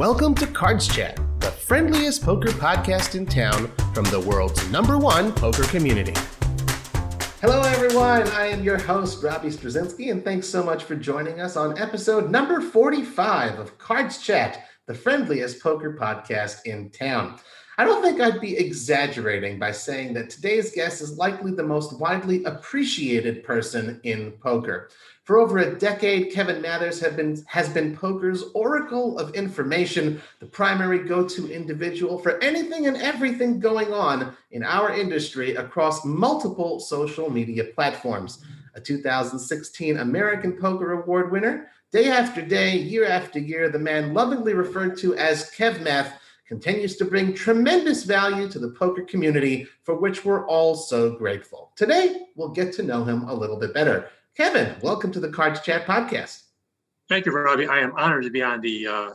Welcome to Cards Chat, the friendliest poker podcast in town from the world's number one poker community. Hello, everyone. I am your host, Robbie Strazynski, and thanks so much for joining us on episode number 45 of Cards Chat, the friendliest poker podcast in town. I don't think I'd be exaggerating by saying that today's guest is likely the most widely appreciated person in poker. For over a decade, Kevin Mathers been, has been poker's oracle of information, the primary go to individual for anything and everything going on in our industry across multiple social media platforms. A 2016 American Poker Award winner, day after day, year after year, the man lovingly referred to as Kev Math continues to bring tremendous value to the poker community, for which we're all so grateful. Today, we'll get to know him a little bit better. Kevin, welcome to the Cards Chat podcast. Thank you, Robbie. I am honored to be on the, uh,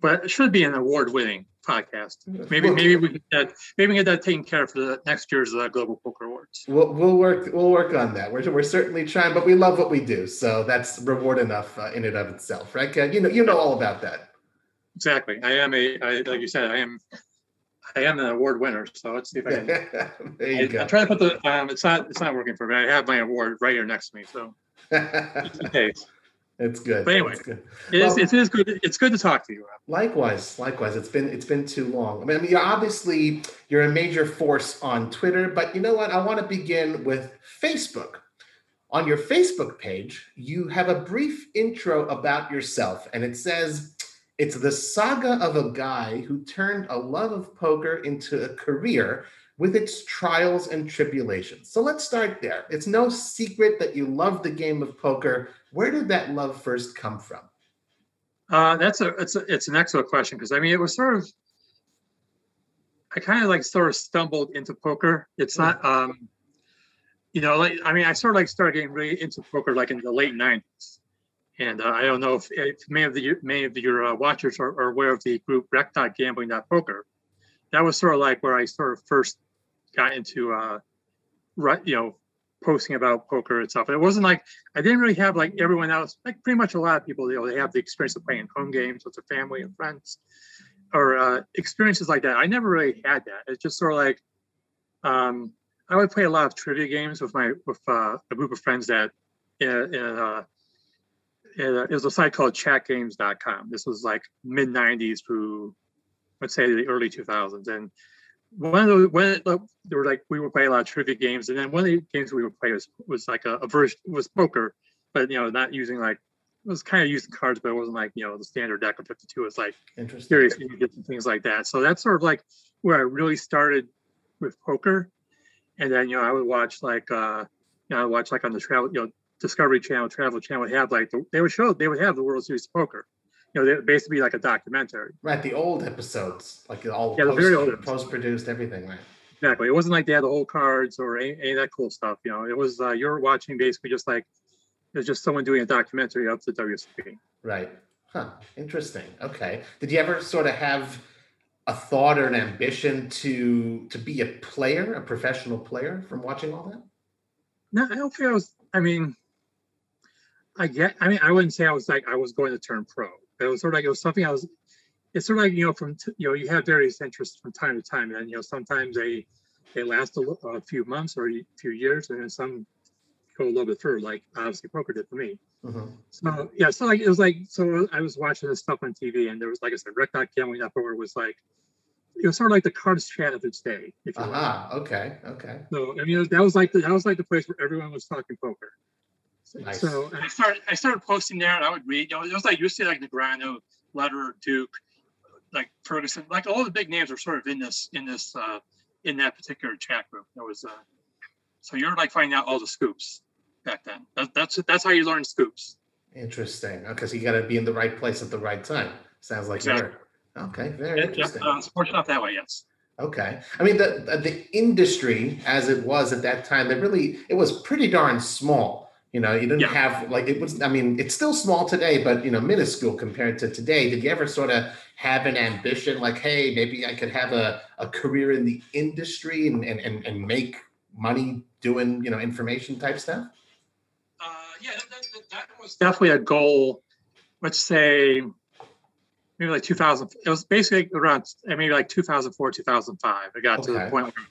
but it should be an award-winning podcast. Maybe, well, maybe we can get, maybe we get that taken care of for the next year's uh, Global Poker Awards. We'll, we'll work we'll work on that. We're, we're certainly trying, but we love what we do, so that's reward enough uh, in and of itself, right? You know you know all about that. Exactly. I am a I, like you said. I am I am an award winner, so let's see if I can. there you I, go. I'm trying to put the. Um, it's not. It's not working for me. I have my award right here next to me, so. It's good. But anyway, good. It, well, is, it is good. It's good to talk to you. Likewise, likewise. It's been it's been too long. I mean, I mean, obviously you're a major force on Twitter, but you know what? I want to begin with Facebook. On your Facebook page, you have a brief intro about yourself, and it says it's the saga of a guy who turned a love of poker into a career with its trials and tribulations. So let's start there. It's no secret that you love the game of poker. Where did that love first come from? Uh, that's a it's a, it's an excellent question because I mean it was sort of I kind of like sort of stumbled into poker. It's not um you know like I mean I sort of like started getting really into poker like in the late '90s. And uh, I don't know if, if, many of the many of your uh, watchers are, are, aware of the group rec.gambling.poker. That was sort of like where I sort of first got into, uh, right, you know, posting about poker and stuff. It wasn't like I didn't really have like everyone else, like pretty much a lot of people, you know, they have the experience of playing home games with their family and friends, or uh, experiences like that. I never really had that. It's just sort of like um, I would play a lot of trivia games with my with uh, a group of friends that in, in uh, it was a site called chatgames.com. This was like mid 90s through, let's say, the early 2000s. And one of the, when they were like, we would play a lot of trivia games. And then one of the games we would play was, was like a, a version, was poker, but, you know, not using like, it was kind of using cards, but it wasn't like, you know, the standard deck of 52. It's like serious and things like that. So that's sort of like where I really started with poker. And then, you know, I would watch like, uh, you know, I watch like on the travel, you know, Discovery Channel, Travel Channel would have like the, they would show they would have the World Series of Poker. You know, they would basically like a documentary. Right, the old episodes, like all yeah, post, the very old post-produced everything, right? Exactly. It wasn't like they had the whole cards or any, any of that cool stuff. You know, it was uh, you're watching basically just like it's just someone doing a documentary of the WSOP. Right. Huh. Interesting. Okay. Did you ever sort of have a thought or an ambition to to be a player, a professional player, from watching all that? No, I don't think I was. I mean, I get. I mean, I wouldn't say I was like I was going to turn pro. It was sort of like it was something I was. It's sort of like you know from you know you have various interests from time to time, and you know sometimes they they last a, a few months or a few years, and then some go a little bit further. Like obviously poker did for me. Mm-hmm. So yeah, so like it was like so I was watching this stuff on TV, and there was like I said, Rec Gambling Poker was like it was sort of like the cards chat of its day. If you uh-huh. Okay. Okay. So I mean that was like the, that was like the place where everyone was talking poker. Nice. So I started I started posting there and I would read. You know, it was like you see like Negreanu, Lederer, Duke, like Ferguson, like all the big names are sort of in this in this uh, in that particular chat group. There was uh, so you're like finding out all the scoops back then. That, that's that's how you learn scoops. Interesting. Because you got to be in the right place at the right time. Sounds like exactly. you're okay. Very interesting. Yeah, uh, sports not that way. Yes. Okay. I mean, the the industry as it was at that time, that really it was pretty darn small. You know, you didn't yeah. have like it was. I mean, it's still small today, but you know, minuscule compared to today. Did you ever sort of have an ambition, like, hey, maybe I could have a, a career in the industry and, and and and make money doing you know information type stuff? Uh, yeah, that, that, that was definitely a goal. Let's say maybe like 2000. It was basically around uh, maybe like 2004, 2005. I got to the point where,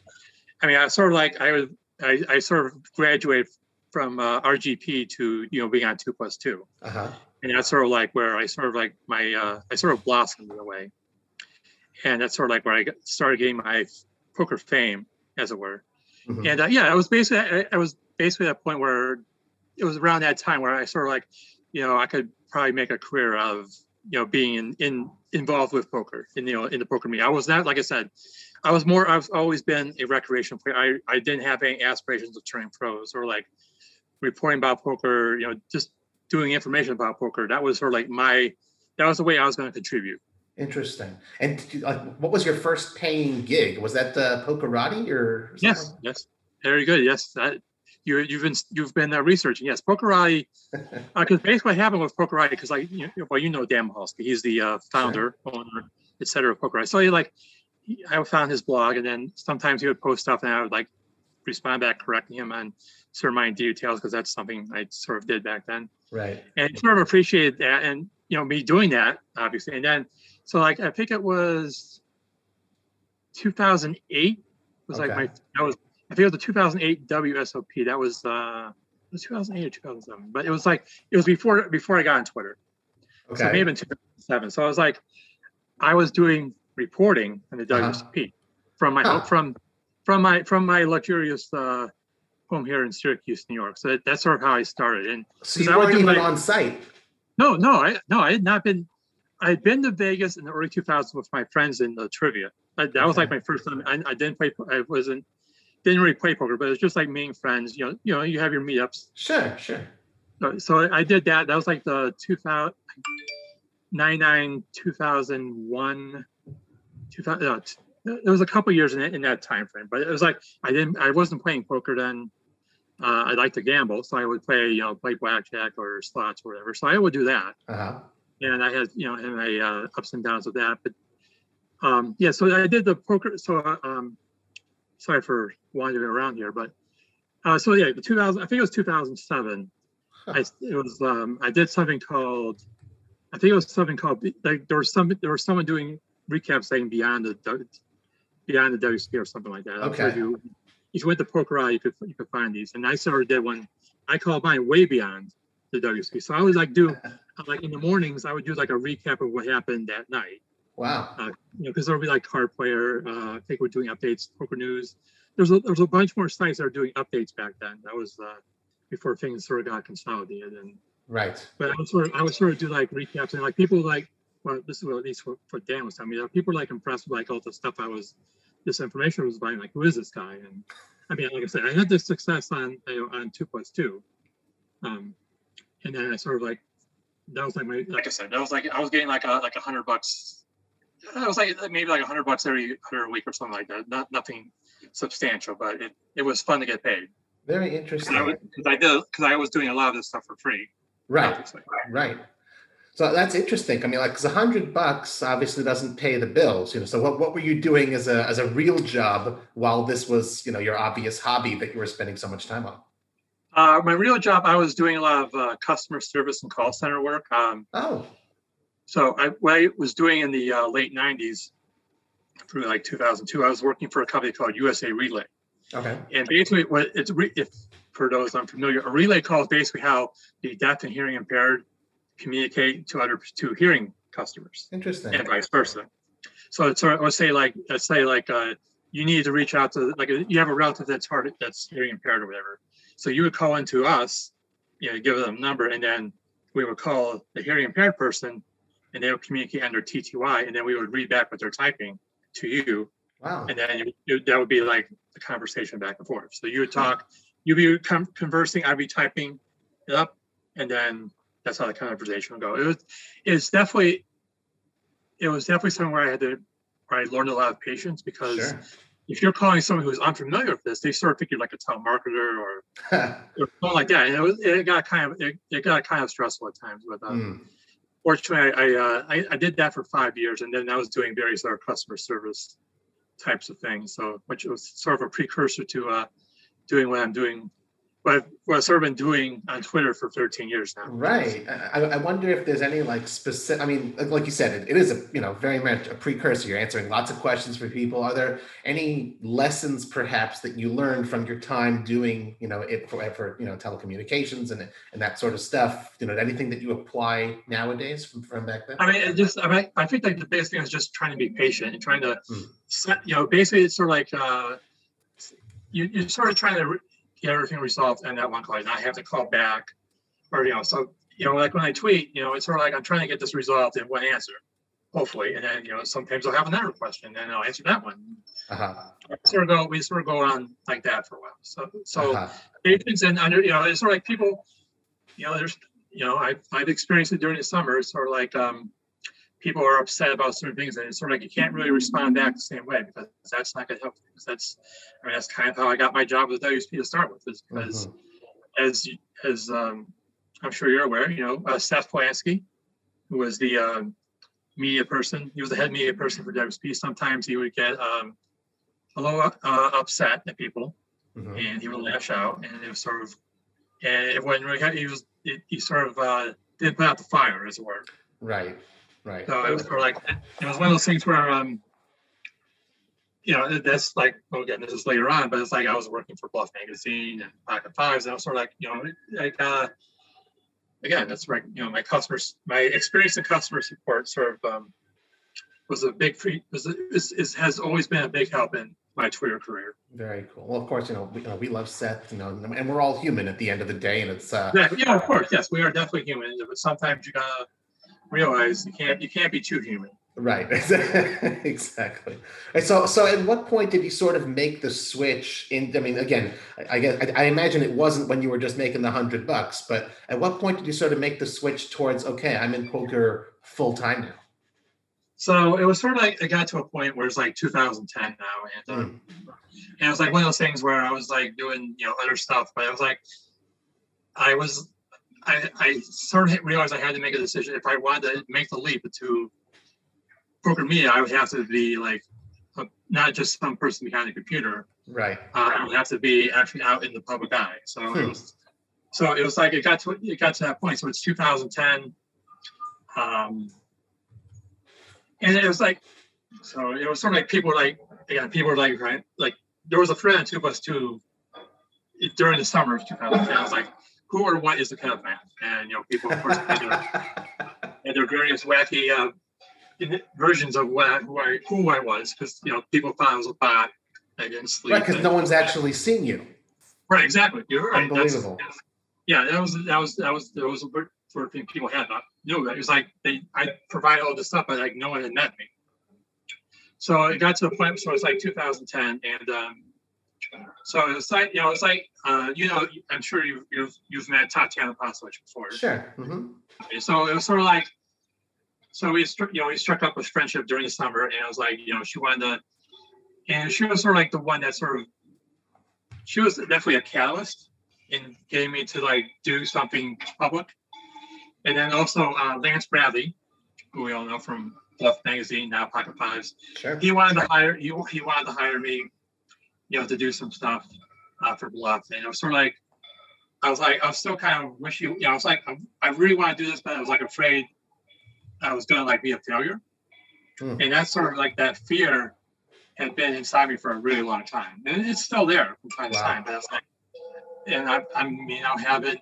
I mean, I sort of like I was I, I sort of graduated from uh, RGP to you know being on two plus two, Uh-huh. and that's sort of like where I sort of like my uh, I sort of blossomed in a way, and that's sort of like where I started getting my poker fame, as it were. Mhm. And uh, yeah, I was basically I, I was basically at a point where it was around that time where I sort of like, you know, I could probably make a career of you know being in, in involved with poker in you know in the poker media. I was not like I said, I was more I've always been a recreational player. I I didn't have any aspirations of turning pros or like reporting about poker. You know, just doing information about poker. That was sort of like my that was the way I was going to contribute. Interesting. And did you- like, what was your first paying gig? Was that uh, Pokerati or? Yes, something? yes, very good. Yes, that you you've been you've been uh, researching. Yes, Pokerati. Because basically, what happened with Pokerati, because like you know, well, you know Dan Michalski, he's the uh, founder, owner, et cetera of Pokerati. So he like, I found his blog, and then sometimes he would post stuff, and I would like respond back correcting him on certain minor details because that's something I sort of did back then Right. and sort of appreciated that and you know me doing that obviously and then so like i think it was 2008 was like my that was i think it was the 2008 wsop that was uh it was 2008 or 2007 but it was like it was before before i got on twitter so Okay. have been 2007 so i was like i was doing reporting in the Uh-huh. wsop from my Huh. from from my from my luxurious uh home here in syracuse new york so that, that's sort of how i started and So you I weren't even my- on site. no, no, I no, I had not been. I had been to Vegas in the early 2000s with my friends in the trivia. I, that was like my first time. I, I didn't play. I wasn't didn't really play poker, but it was just like meeting friends. You know, you know, you have your meetups. Sure, sure. So, so I, did that. That was like the 2000, 99, 2001, 2000. No, t- there was a couple years in, that- in that time frame, but it was like I didn't. I wasn't playing poker then. Uh, I like to gamble, so I would play, you know, play blackjack or slots or whatever. So I would do that Uh-huh. and I had you know and my uh, ups and downs with that. But um, yeah, so I did the poker. So uh, um, sorry for wandering around here, but uh, so yeah, the 2000. I think it was 2007. I it was um, I did something called I think it was something called like there was some there was someone doing recaps saying beyond the beyond the WSP or something like that. Okay. If you, if you went to Pokerati, you could you could find these, and I sort of did one. I called mine way beyond the WSP. So I would like do like in the mornings, I would do like a recap of what happened that night. Wow. You know, because there would be like Card Player. Uh, I think we're doing updates, Poker News. There's a there's a bunch more sites that are doing updates back then. That was uh, before things sort of got consolidated. And Right. but I would sort of I would sort of do like recaps and like people like well this is what at least what, what Dan was telling me. That people like impressed with like all the stuff I was this information was buying. Like who is this guy? And I mean, like I said, I had this success on you know, on two plus two. Um, and then I sort of like that was like my like I said that was like I was getting like a like a hundred bucks. I was like maybe like a hundred bucks every every week or something like that. Not nothing substantial, but it, it was fun to get paid. Very Because interesting. I, was- 'cause I did because I was doing a lot of this stuff for free. Right. obviously. Right. So that's interesting. I mean, like, because a hundred bucks obviously doesn't pay the bills, you know. So what, what were you doing as a as a real job while this was, you know, your obvious hobby that you were spending so much time on? Uh, my real job, I was doing a lot of uh, customer service and call center work. Um, Oh, so I, what I was doing in the uh, late '90s, through like 2002, I was working for a company called USA Relay. okay. And basically, what it's re- if for those unfamiliar, a relay call is basically how the deaf and hearing impaired communicate to other to hearing customers Interesting. and vice versa. So it's sort of, let's say like let's say like uh, you need to reach out to like you have a relative that's hard that's hearing impaired or whatever. So you would call into us, you know, give them a number, and then we would call the hearing impaired person, and they would communicate under TTY, and then we would read back what they're typing to you, Wow. and then you, you, that would be like the conversation back and forth. So you would talk, you'd be con- conversing, I'd be typing it up, and then that's how the conversation would go. It was, it's definitely, it was definitely something where I had to, where I learned a lot of patience because Sure. if you're calling someone who's unfamiliar with this, they sort of think you're like a telemarketer or, or something like that. And it was, it got kind of, it, it got kind of stressful at times. But uh, Hmm. fortunately, I, I, uh, I I did that for five years, and then I was doing various other customer service types of things. So, which was sort of a precursor to uh, doing what I'm doing, what what I've sort of been doing on Twitter for 13 years now. Right. I, I wonder if there's any like specific. I mean, like you said, it, it is a you know very much a precursor. You're answering lots of questions for people. Are there any lessons perhaps that you learned from your time doing you know it for, for you know telecommunications and and that sort of stuff? You know, anything that you apply nowadays from, from back then? I mean, it just I mean, I think like the biggest thing is just trying to be patient and trying to mm. set. You know, basically it's sort of like. uh you, you're sort of trying to get everything resolved and that one call, I have to call back or, you know, so, you know, like when I tweet, you know, it's sort of like I'm trying to get this resolved in one answer, hopefully. And then, you know, sometimes I'll have another question and I'll answer that one. Uh-huh. Sort of go, we sort of go on like that for a while. So, so uh-huh. patience and under, you know, it's sort of like people, you know, there's, you know, I've, I've experienced it during the summer. It's sort of like, um, people are upset about certain things and it's sort of like you can't really respond back the same way because that's not going to help because that's i mean that's kind of how i got my job with WSP to start with is because mm-hmm. as as um, i'm sure you're aware you know uh, seth Palansky, who was the um, media person he was the head media person for WSP sometimes he would get um, a little uh, upset at people mm-hmm. and he would lash out and it was sort of and it wasn't really he was it, he sort of uh, didn't put out the fire as it were right Right. So it was sort of like it was one of those things where um, you know, that's like well again, this is later on, but it's like I was working for Bluff Magazine and Pocket Fives, and I was sort of like, you know, like uh again, that's right, you know, my customers my experience in customer support sort of um was a big free was is, is has always been a big help in my Twitter career. Very cool. Well, of course, you know, we, you know, we love Seth, you know, and we're all human at the end of the day, and it's uh yeah, yeah of course, yes, we are definitely human, but sometimes you gotta realize you can't you can't be too human. Right. exactly. And so, so at what point did you sort of make the switch? In, I mean, again, I, guess I, I imagine it wasn't when you were just making the hundred bucks, but at what point did you sort of make the switch towards okay, I'm in poker full time now? So it was sort of like it got to a point where it's like 2010 now, and um, mm. and it was like one of those things where I was like doing you know other stuff, but I was like, I was I, I sort of realized I had to make a decision. If I wanted to make the leap to media, I would have to be like a, not just some person behind a computer. Right. Uh, I would have to be actually out in the public eye. So hmm. it was, so it was like it got to it got to that point. So it's 2010, um, and it was like, so it was sort of like people like again, people were like right, like there was a thread on two plus two during the summer of 2010. I was like who or what is the pen man? And you know, people of course had their, had their various wacky uh, versions of what who I who I was because you know people thought I was a bot. I didn't sleep. Right, because no one's actually seen you. Right, exactly. You're right. Unbelievable. That's, yeah, that was that was that was that was a sort of thing people had not knew that. It was like they I provide all this stuff, but like no one had met me. So it got to a point. So it's like 2010, and um, so it's like you know, it's like uh, you know, I'm sure you've you've, you've met Tatjana Pasalic before. Sure. Mm-hmm. So it was sort of like, so we struck, you know, we struck up a friendship during the summer, and I was like, you know, she wanted to, and she was sort of like the one that sort of, she was definitely a catalyst in getting me to like do something public, and then also uh, Lance Bradley, who we all know from Bluff Magazine now Pocket Fives. Sure. He wanted to hire he, he wanted to hire me you know, to do some stuff uh, for Bluff. And it was sort of like, I was like, I was still kind of wishy, you know, I was like, I, I really want to do this, but I was like afraid I was going to like be a failure. Mm. And that's sort of like that fear had been inside me for a really long time. And it's still there from time wow. to time, but it's like, and I, I mean, I'll have it,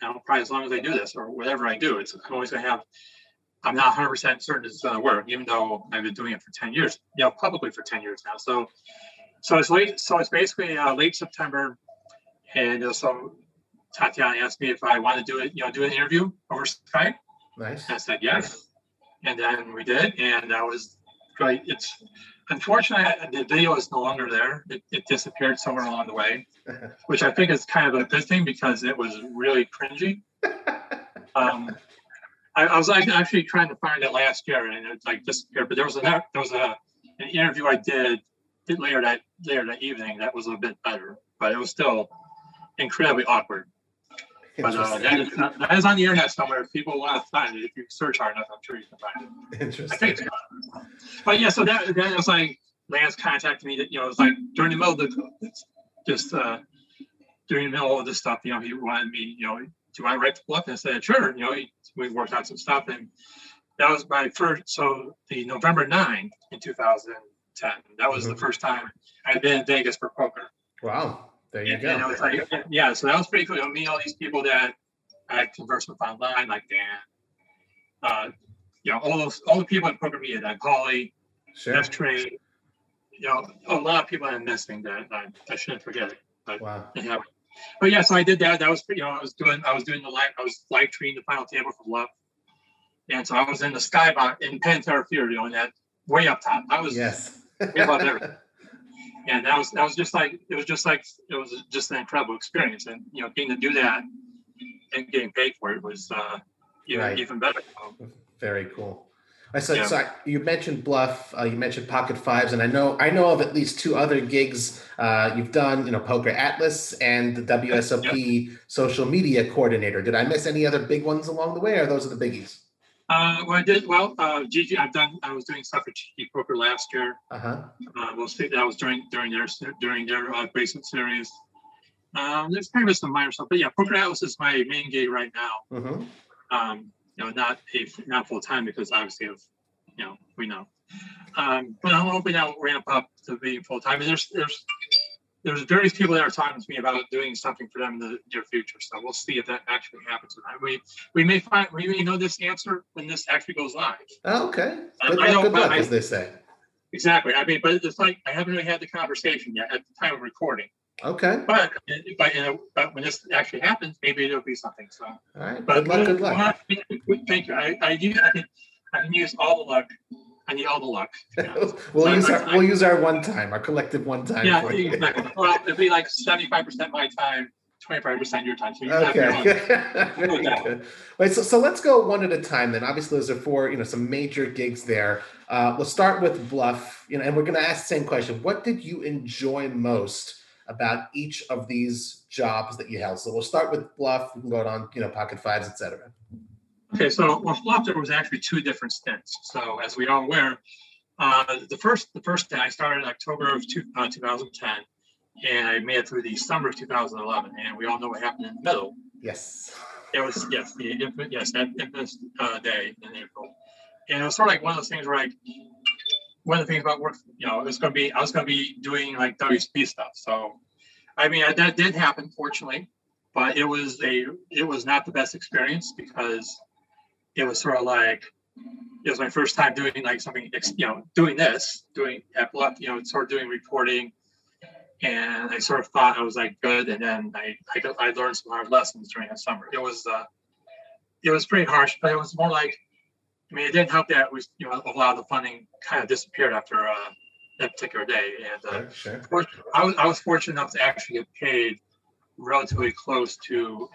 you know, probably as long as I do this or whatever I do, it's, I'm always going to have, I'm not 100% certain it's going to work, even though I've been doing it for 10 years, you know, publicly for 10 years now. So so it's late. So it's basically uh, late September, and uh, so Tatjana asked me if I wanted to do it, you know, do an interview over Skype. Nice. I said yes, and then we did, and that was great. It's unfortunately the video is no longer there. It, it disappeared somewhere along the way, which I think is kind of a good thing because it was really cringy. Um, I, I, was like actually trying to find it last year, and it like disappeared. But there was a there was a an interview I did later that later that evening that was a bit better, but it was still incredibly awkward. But uh, that, is, that is on the internet somewhere. If people want to find it, if you search hard enough, I'm sure you can find it. Interesting. But yeah, so that was like Lance contacted me. That you know, it was like during the middle of the just uh, during the middle of this stuff, you know, he wanted me, you know, do to write the book? And I said, sure. You know, he, we worked out some stuff, and that was my first. So the November 9 in 2010, that was Mhm. the first time I'd been in Vegas for poker. Wow. There you And, and I go. was like, yeah, so that was pretty cool. You know, meet all these people that I conversed with online, like Dan. Uh, you know, all those all the people in poker media, like Holly, Sure. Jeff you know, a lot of people I'm missing that I, I shouldn't forget it. Wow. Yeah. But yeah, so I did that. That was you know, I was doing I was doing the live I was live tweeting the final table for Bluff. And so I was in the skybox in Penn & Teller Theater, you know, that way up top. I was Yes. We everything. and that was that was just like it was just like it was just an incredible experience and you know getting to do that and getting paid for it was uh even, Right. even better Very cool. I said, Yeah. so I, you mentioned Bluff, uh, you mentioned Pocket Fives, and I know I know of at least two other gigs uh, you've done. You know, Poker Atlas and the WSOP social media coordinator. Did I miss any other big ones along the way, or those are the biggies? Uh well i did well uh gg i've done i was doing stuff for gg poker last year Uh huh. uh we'll see that was during during their during their uh, basement series um there's kind of some minor stuff but yeah poker atlas is my main gig right now Mm-hmm. um, you know, not a not full time because obviously of, you know, we know. Um, but I'm hoping that will ramp up to being full time. And there's there's there's various people that are talking to me about doing something for them in the near future. So we'll see if that actually happens. or not. We we may find we may know this answer when this actually goes live. Oh, okay. Good I luck, don't- good luck, I- as they say. Exactly. I mean, but it's like I haven't really had the conversation yet at the time of recording. Okay. But but you know, but when this actually happens, maybe it'll be something. So. All right. But Good luck. Good luck. Thank you. I, I use I can I can use all the luck. I need all the luck. we'll use our we'll use our one time, our collective one time. yeah, exactly. Well, it'd be like seventy-five percent my time, twenty-five percent your time. So you have your own. Okay. Wait, so, so let's go one at a time then. Obviously, those are four, you know, some major gigs there. Uh, we'll start with Bluff, you know, and we're going to ask the same question. What did you enjoy most about each of these jobs that you held? So we'll start with Bluff. We can go on, you know, Pocket Fives, etc. Okay, so well, Bluff there was actually two different stints. So as we are aware, uh, the first the first day I started in October of two, uh, 2010, and I made it through the summer of 2011. And we all know what happened in the middle. Yes. It was yes, the infamous yes that infamous uh, day in April, and it was sort of like one of those things where like one of the things about work, you know, it was going to be I was going to be doing like WSP stuff. So, I mean, that did happen, fortunately, but it was a it was not the best experience because it was sort of like it was my first time doing like something, you know, doing this, doing you know, sort of doing reporting. And I sort of thought I was like good, and then I I, got, I learned some hard lessons during the summer. It was uh, it was pretty harsh, but it was more like, I mean, it didn't help that was you know a lot of the funding kind of disappeared after uh, that particular day, and uh, Sure. for- I was I was fortunate enough to actually get paid relatively close to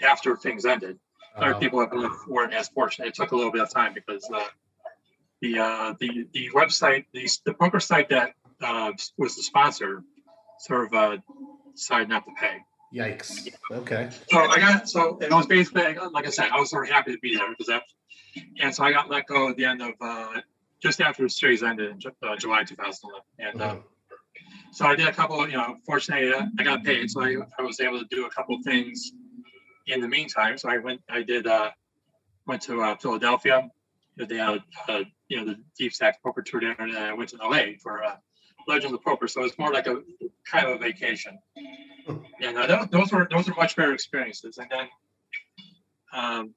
after things ended. Other Uh, people weren't as fortunate. It took a little bit of time because uh, the uh, the the website, the the poker site that uh, was the sponsor, sort of uh, decided not to pay. yikes. Okay. So I got so it was basically like I said, I was sort of happy to be there because that, and so I got let go at the end of uh, just after the series ended in uh, July 2011, and. Uh, Mhm. so I did a couple, you know, fortunately I got paid, so I, I was able to do a couple of things in the meantime. So I went, I did, uh, went to uh, Philadelphia. They had, uh, you know, the Deep Stack Poker Tour there, and then I went to LA for uh, Legends of Poker. So it's more like a kind of a vacation. And uh, those, those were those were much better experiences. And then, um,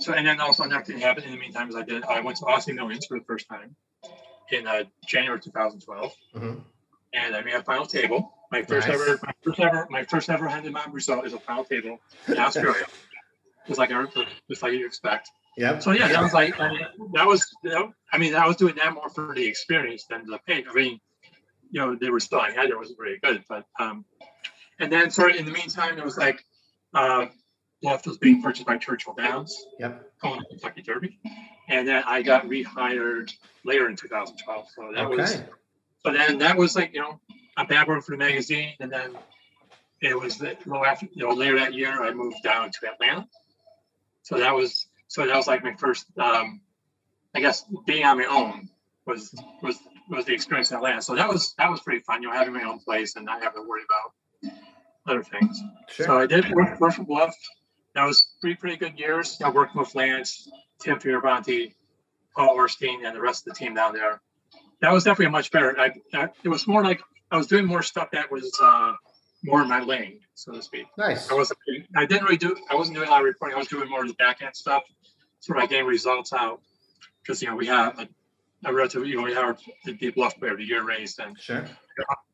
so and then also another thing happened in the meantime is I did I went to Aussie Millions for the first time in uh, January 2012 Mhm. and I made a final table. My first Nice. ever, my first ever, my first ever Hendon Mob result is a final table in Australia. Just like just like you expect. Yep. So yeah, that was like I mean, that was you know, I mean I was doing that more for the experience than the pay. I mean, you know, they were still I had there wasn't very good, but um, and then sort of in the meantime it was like uh, Bluff was being purchased by Churchill Downs, Yep. calling it Kentucky Derby, and then I got rehired later in 2012. So that was Okay. so then that was like, you know, I'm back working for the magazine. And then it was the, know, after, you know, later that year, I moved down to Atlanta. So that was, so that was like my first, um, I guess being on my own was, was, was the experience in Atlanta. So that was, that was pretty fun, you know, having my own place and not having to worry about, other things. Sure. So I did work, work for Bluff. That was three pretty good years. I worked with Lance, Tim Fiorvanti, Paul Oresteen, and the rest of the team down there. That was definitely a much better. I, I, it was more like I was doing more stuff that was uh, more in my lane, so to speak. nice. I wasn't. I didn't really do. I wasn't doing a lot of reporting. I was doing more of the back end stuff, sort of getting results out because you know we have a, a relatively you know we have the deep bluff player of the year race and Sure.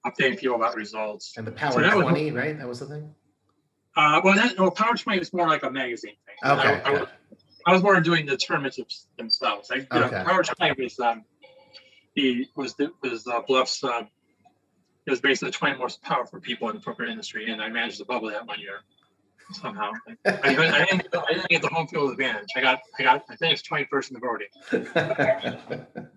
updating people about results. And the Power So that was- right? That was the thing? Uh, well, that no Power Twenty is more like a magazine thing. Okay. I, I, was- I was more doing the tournaments themselves. I, you know, Okay. Power Twenty was um, the was the was uh, Bluff's. Uh, it was basically the 20 most powerful people in the poker industry, and I managed to bubble that one year somehow. I, I, didn't, I, didn't, get- I didn't get the home field advantage. I got, I got, I think it's 21st in the voting.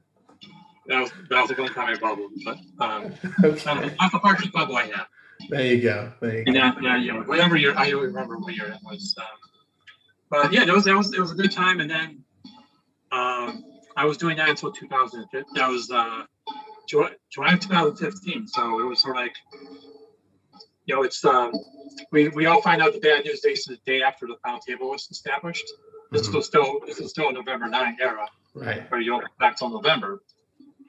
That was that was the only time I bubbled, but um, okay. that's the bubble I had. There you go. There you And go. yeah, you know, whatever year, I don't remember what year it was. Um, but yeah, that was, that was, it was a good time. And then, um, I was doing that until 2015. That was, uh, July, July of 2015. So it was sort of like, you know, it's, um, we, we all find out the bad news days the day after the final table was established. This Mhm. was still, this is still a November 9 era Right. where you don't back till November.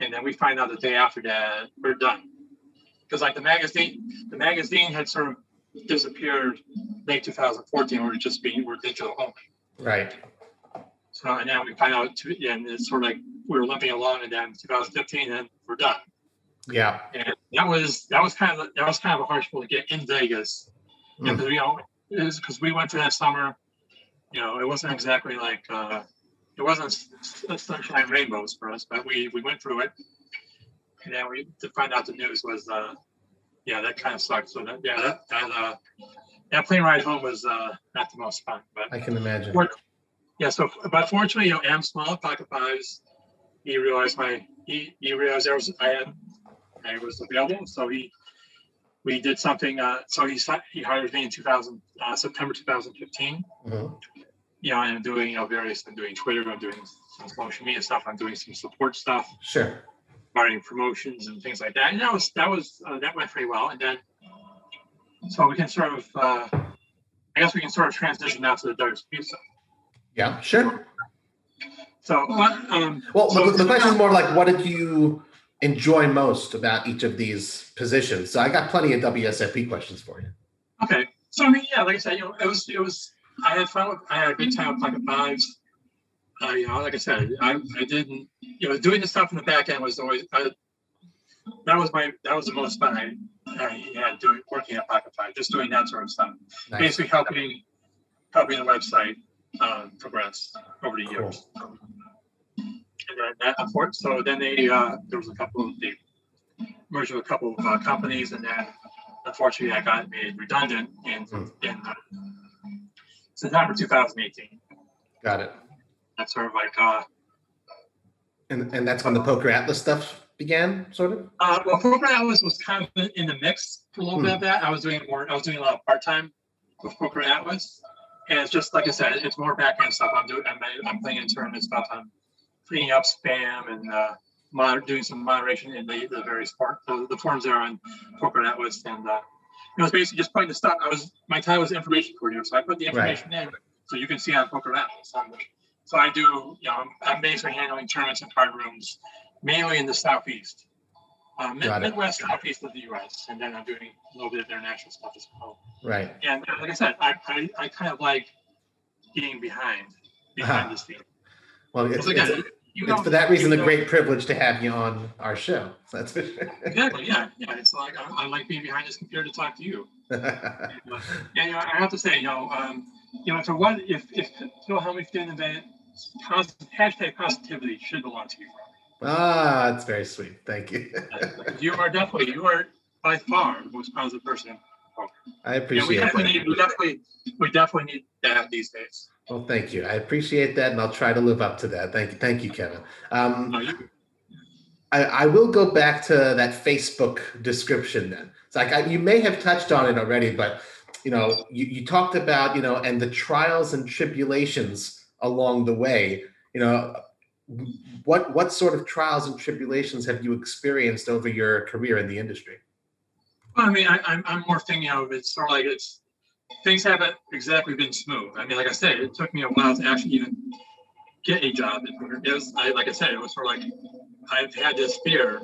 And then we find out the day after that we're done. Because like the magazine, the magazine had sort of disappeared late 2014. We're just being we're digital only. Right. So and now we find out, to, and it's sort of like we were limping along, and then 2015, and we're done. Yeah. And that was that was kind of that was kind of a harsh pull to get in Vegas, Mm. because you know, because we went to that summer. You know, it wasn't exactly like uh, it wasn't sunshine rainbows for us, but we we went through it, and then we to find out the news was uh, yeah, that kind of sucked. So that yeah, that that uh, that plane ride home was uh, not the most fun, but I can imagine. Work. Yeah. So but fortunately, you know, Adam Small Pocket Fives, he realized my he he realized there was I had I was available, so he we did something. Uh, so he he hired me in 2000 uh, September 2015. Mhm. You know, I'm doing you know various. I'm doing Twitter. I'm doing some social media stuff. I'm doing some support stuff, Sure. running promotions and things like that. And that was that was uh, that went pretty well. And then so we can sort of uh, I guess we can sort of transition now to the Douglas Pizza. Yeah. Sure. So what? Um, Well, so the, the question is more like, what did you enjoy most about each of these positions? So I got plenty of WSFP questions for you. Okay. So I mean, yeah, like I said, you know, it was it was I had fun with I had a good time with Pocket Fives. Uh, you know, like I said, I, I didn't you know doing the stuff in the back end was always I, that was my that was the most fun I, I had doing working at Pocket Five, just doing that sort of stuff. Nice. Basically helping helping the website um, progress over the years. And then that, so then they uh, there was a couple of they merged with a couple of uh, companies, and then unfortunately I got made redundant in Hmm. in uh, September 2018. Got it. That's sort of like uh, And and that's when the Poker Atlas stuff began, sort of. uh well, Poker Atlas was kind of in the mix for a little Hmm. bit of that. I was doing more. I was doing a lot of part time with Poker Atlas, and it's just like I said, it's more back end stuff. I'm doing. I'm, I'm playing in tournament stuff. I'm cleaning up spam and uh, moder- doing some moderation in the, the various part, the, the forums there on Poker Atlas, and uh, it was basically just putting the stuff. I was my title was information coordinator, so I put the information in so you can see on Poker Atlas. Um, so I do, you know, I'm, I'm basically handling tournaments and card rooms mainly in the southeast, uh, mid, Midwest, southeast of the U.S., and then I'm doing a little bit of international stuff as well. Right. And uh, like I said, I, I, I kind of like being behind behind Uh-huh. the scenes. Well, it's, again, it's, it's know- for that reason a know- great privilege to have you on our show. That's for sure. Exactly. Yeah. Yeah. It's like I, I like being behind this computer to talk to you. Yeah, you know, I have to say, you know, um, you know, for one, if if Phil Hellmuth didn't invent hashtag positivity should belong to you. Ah, that's very sweet. Thank you. You are definitely, you are by far the most positive person. in poker. I Yeah, we appreciate definitely that. need, we definitely, we definitely need that these days. Well, thank you. I appreciate that, and I'll try to live up to that. Thank you, thank you, Kevin. Um, No, you, I, I will go back to that Facebook description then. It's like I, you may have touched on it already, but you know, you, you talked about you know, and the trials and tribulations along the way. You know, what what sort of trials and tribulations have you experienced over your career in the industry? Well, I mean, I, I'm, I'm more thinking of it's sort of like it's things haven't exactly been smooth. I mean, like I said, it took me a while to actually even get a job. It was, I, like I said, it was sort of like I've had this fear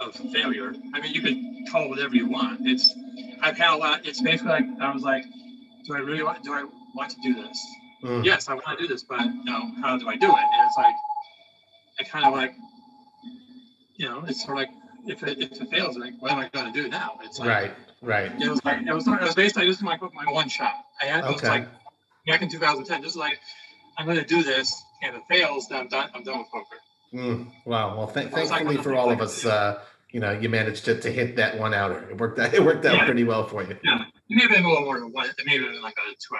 of failure. I mean, you could call whatever you want. It's I've had a lot. It's basically like I was like, do I really want? Do I want to do this? Mm. Yes, I want to do this, but you know, how do I do it? And it's like I kind of like, you know, it's sort of like if it, if it fails, like what am I going to do now? It's like, right, right. It was like it was it was basically this is my my one shot. I had okay. it was like back in 2010. Just like I'm going to do this, and if it fails, then I'm done. I'm done with poker. Mm, wow. Well, th- thankfully for all of us, uh, you know, you managed to, to hit that one outer. It worked out. It worked out yeah. pretty well for you. Yeah, maybe a little more than one. Maybe like a two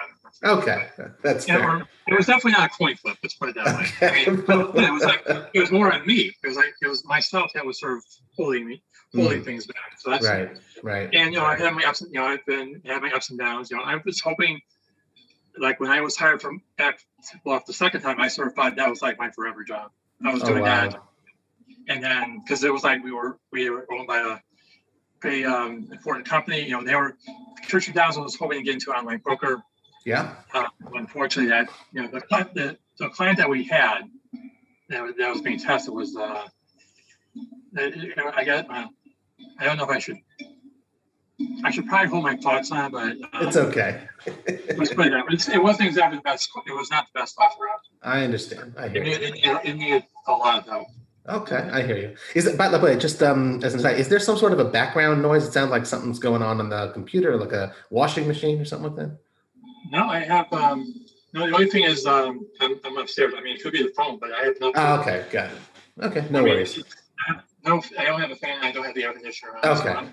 out. Okay, that's yeah, fair. it was definitely not a coin flip. Let's put it that way. Okay. I mean, it was like it was more on me. It was like it was myself that was sort of holding me, holding mm. things back. So that's right, right. And you know, I had my ups. You know, I've been having ups and downs. You know, I was hoping, like when I was hired from back well, the second time, I sort of thought that was like my forever job. I was oh, doing wow. that and then because it was like we were we were owned by a pretty um, important company. You know, they were Churchill Downs was hoping to get into online poker. Yeah. Uh, unfortunately, that you know the, the the client that we had that, that was being tested was uh, you know, I got uh, I don't know if I should I should probably hold my thoughts on, but uh, it's okay. it, was it wasn't exactly the best. It was not the best offer. I understand. I hear it, it, it, it needed a lot of help. Okay, I hear you. Is it by the way, just um as an aside, is there some sort of a background noise? It sounds like something's going on on the computer, like a washing machine or something like that. No, I have um no the only thing is um I'm, I'm upstairs. I mean it could be the phone, but I have no oh, okay, got it. Okay, no I mean, worries. no I don't have a fan, I don't have the air conditioner. Okay. So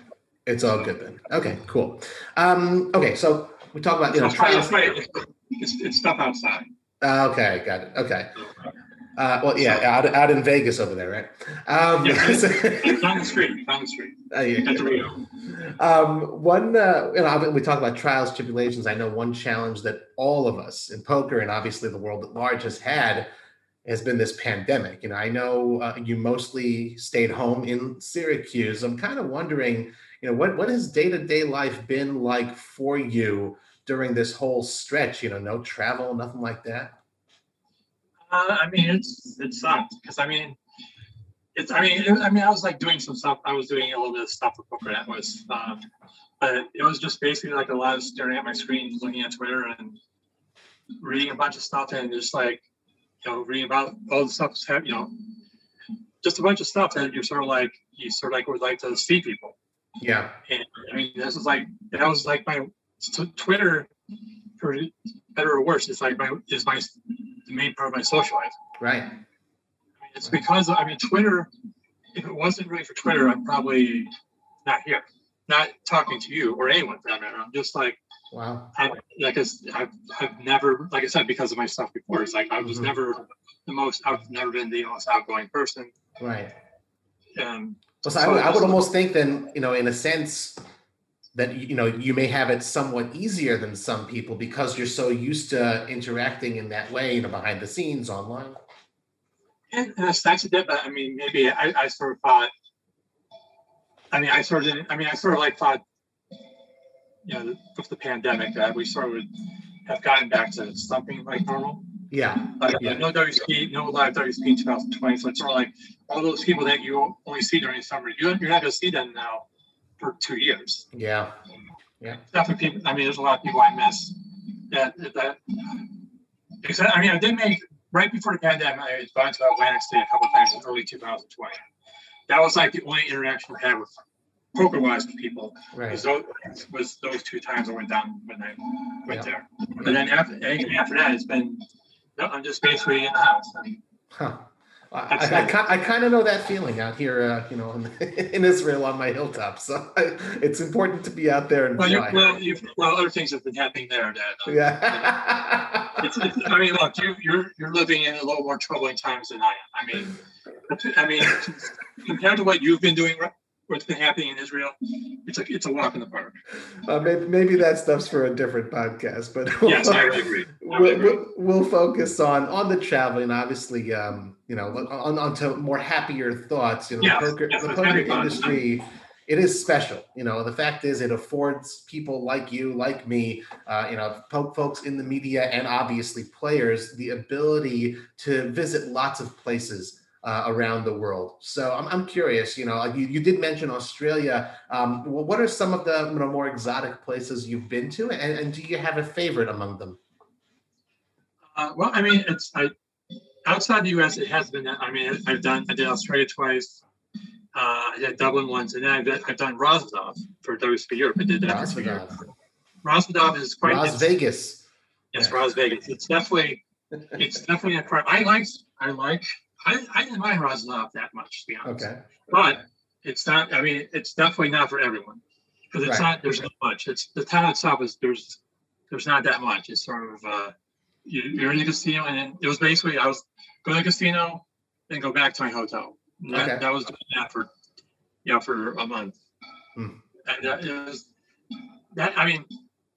it's all good then. Okay, cool. Um okay, so we talk about you know. It's, it's, it's stuff outside. okay, got it. Okay. Uh, well, yeah, out, out in Vegas over there, right? Um, yeah, down the street, down the street. Uh, yeah. Um, one, uh, you know, we talk about trials, tribulations. I know one challenge that all of us in poker and obviously the world at large has had has been this pandemic. You know, I know uh, you mostly stayed home in Syracuse. I'm kind of wondering, you know, what what has day to day life been like for you during this whole stretch? You know, no travel, nothing like that. Uh, I mean, it's it sucked because I mean, it's I mean, it, I mean, I was like doing some stuff. I was doing a little bit of stuff with Poker that was, um, but it was just basically like a lot of staring at my screen, looking at Twitter and reading a bunch of stuff, and just like you know, reading about all the stuff, you know, just a bunch of stuff that you're sort of like you sort of like would like to see people. Yeah. And I mean, this is like that was like my Twitter, for better or worse, it's like my is my the main part of my social life. Right. I mean, it's because I mean Twitter. If it wasn't really for Twitter, I'm probably not here, not talking to you or anyone for that matter. I'm just like, wow. I, like I've, I've never, like I said, because of my stuff before, it's like I was mm-hmm. never the most. I've never been the most outgoing person. Right. Um, well, so I, would, I would almost think then, you know, in a sense, that you know you may have it somewhat easier than some people because you're so used to interacting in that way, you know, behind the scenes online. And that's a bit, but I mean, maybe I, I sort of thought. I mean, I sort of didn't. I mean, I sort of like thought, you know, with the pandemic, that we sort of would have gotten back to something like normal. Yeah. Like yeah. no WSP, no live WSP in 2020. So it's sort of like all those people that you only see during the summer, you, you're not going to see them now for two years. Yeah. Yeah. Definitely people, I mean, there's a lot of people I miss that, that, because I mean, I did make, right before the pandemic, I was gone to Atlantic City a couple times in early 2020. That was like the only interaction I had with poker wise with people. Right. Was those, was those two times I went down when I went there. But then after, after that, it's been, I'm just basically in the house. And, huh. I, I, I, kind of know that feeling out here, uh, you know, in, in, Israel on my hilltop. So I, it's important to be out there and well, well, well, other things have been happening there. That uh, yeah. it's, it's, I mean, look, you, you're you're living in a little more troubling times than I am. I mean, I mean, compared to what you've been doing what's been happening in Israel, it's a it's a walk in the park. Uh, maybe, maybe that stuff's for a different podcast, but we'll, yes, I agree. I we'll, agree. We'll, we'll, focus on on the traveling. Obviously, um, you know, on onto more happier thoughts. You know, yes, the poker, yes, the poker industry it is special. You know, the fact is, it affords people like you, like me, uh, you know, folks in the media and obviously players the ability to visit lots of places uh, around the world. So I'm, I'm curious, you know, you, you did mention Australia. Um, what are some of the you know, more exotic places you've been to, and, and do you have a favorite among them? Uh, well, I mean, it's I, outside the U.S. It has been. I mean, I've done. I did Australia twice. Uh, I did Dublin once, and then I've, I've done for WSOP Europe. I did that Rozvadov. Rozvadov is quite. Las Vegas. Yes, yeah. Las Vegas. It's definitely. It's definitely a like. I like I, like, I didn't mind Rozvadov that much, to be honest. Okay. But it's not. I mean, it's definitely not for everyone because it's right. not. There's not much. It's the town itself is there's there's not that much. It's sort of uh, you, are in the casino, and then it was basically I was go to the casino, then go back to my hotel. That, okay. that was doing that for you know for a month. Hmm. And it was that. I mean,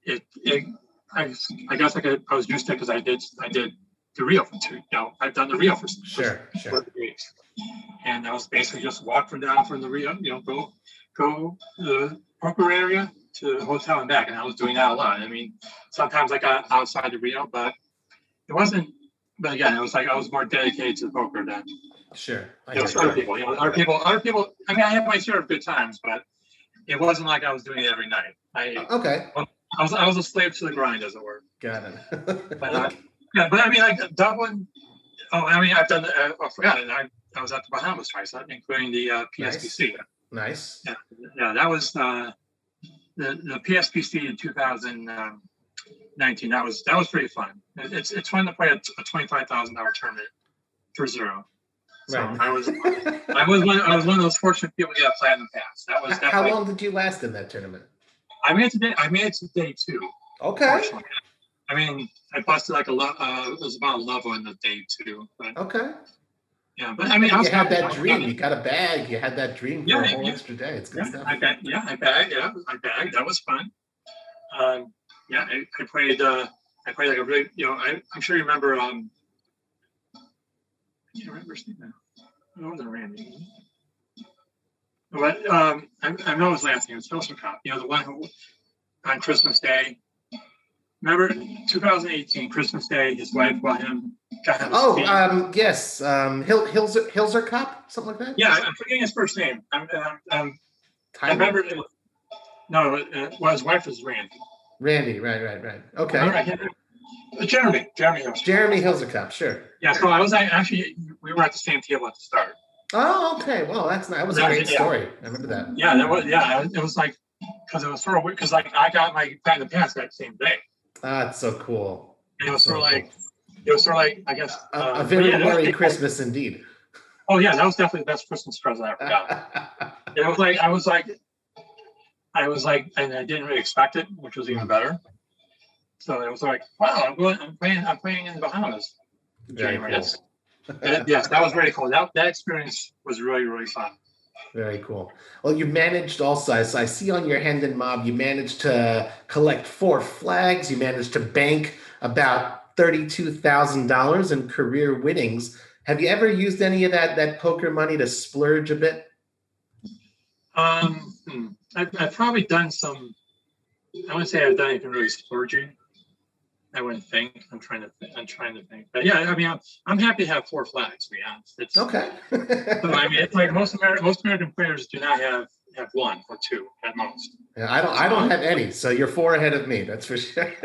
it. it I, I guess I could. I was used to it because I did. I did the Rio for two. You know, I've done the Rio for sure, for, sure. weeks, and I was basically just walk from down from the Rio. You know, go go to the poker area to the hotel and back, and I was doing that a lot. I mean, sometimes I got outside the Rio, but it wasn't. But again, it was like I was more dedicated to the poker than sure. you know, other people. You know, other people, other people. I mean, I had my share of good times, but it wasn't like I was doing it every night. I okay. I was I was a slave to the grind, as it were. Got it. but, uh, yeah, but I mean, like Dublin. Oh, I mean, I've done. Uh, I forgot it. I, I was at the Bahamas twice, uh, including the uh, PSPC. Nice. Yeah, yeah, that was uh, the the PSPC in 2019. That was that was pretty fun. It's it's fun to play a, a twenty five thousand dollar tournament for zero. So right. I was I was one I was one of those fortunate people to get a platinum pass. That was how long did you last in that tournament? I made it to day I made it to day two. Okay. I mean, I busted like a lot. Uh, it was about a level in the day too. But, okay. Yeah, but I mean, I you had that dream. You got a bag. You had that dream for yeah, a whole yeah, extra day. It's good yeah, stuff. I bet. yeah, I bagged. Yeah, I bagged. That was fun. Um, yeah, I, I played. Uh, I played like a really, you know, I, I'm sure you remember. Um, I can't remember his name now. It wasn't Randy. But um, I, I know his last name. It's Cop. You know, the one who on Christmas Day Remember 2018 Christmas Day, his wife bought him. Got him oh, um, yes, um, Hil- Hilzer Hilzer Cop, something like that. Yeah, I'm forgetting his first name. I'm, I'm, I'm I remember. It, no, it, well, his wife was Randy. Randy, right, right, right. Okay. Uh, Jeremy, Jeremy Hilzer. Jeremy Hill's a Cop, sure. Yeah, so I was actually we were at the same table at the start. Oh, okay. Well, that's that was a great yeah. story. I remember that. Yeah, that was yeah. It was like because it was sort of weird because like I got my platinum pass that same day. That's so cool. it was sort of like, it was sort of like, I guess. A, a um, very yeah, merry Christmas indeed. Oh yeah, that was definitely the best Christmas present I ever got. it was like, I was like, I was like, and I didn't really expect it, which was even better. So it was like, wow, I'm going, I'm playing, I'm playing in the Bahamas. Very cool. Yes. yes, that was very cool. That that experience was really really fun. Very cool. Well, you managed also. I see on your Hendon Mob, you managed to collect four flags. You managed to bank about thirty-two thousand dollars in career winnings. Have you ever used any of that that poker money to splurge a bit? Um, hmm. I've, I've probably done some. I wouldn't say I've done anything really splurging. I wouldn't think. I'm trying to. Th- I'm trying to think. But yeah, I mean, I'm, I'm happy to have four flags. To be honest, it's okay. so, I mean, it's like most American most American players do not have have one or two at most. Yeah, I don't. I don't have any. So you're four ahead of me. That's for sure.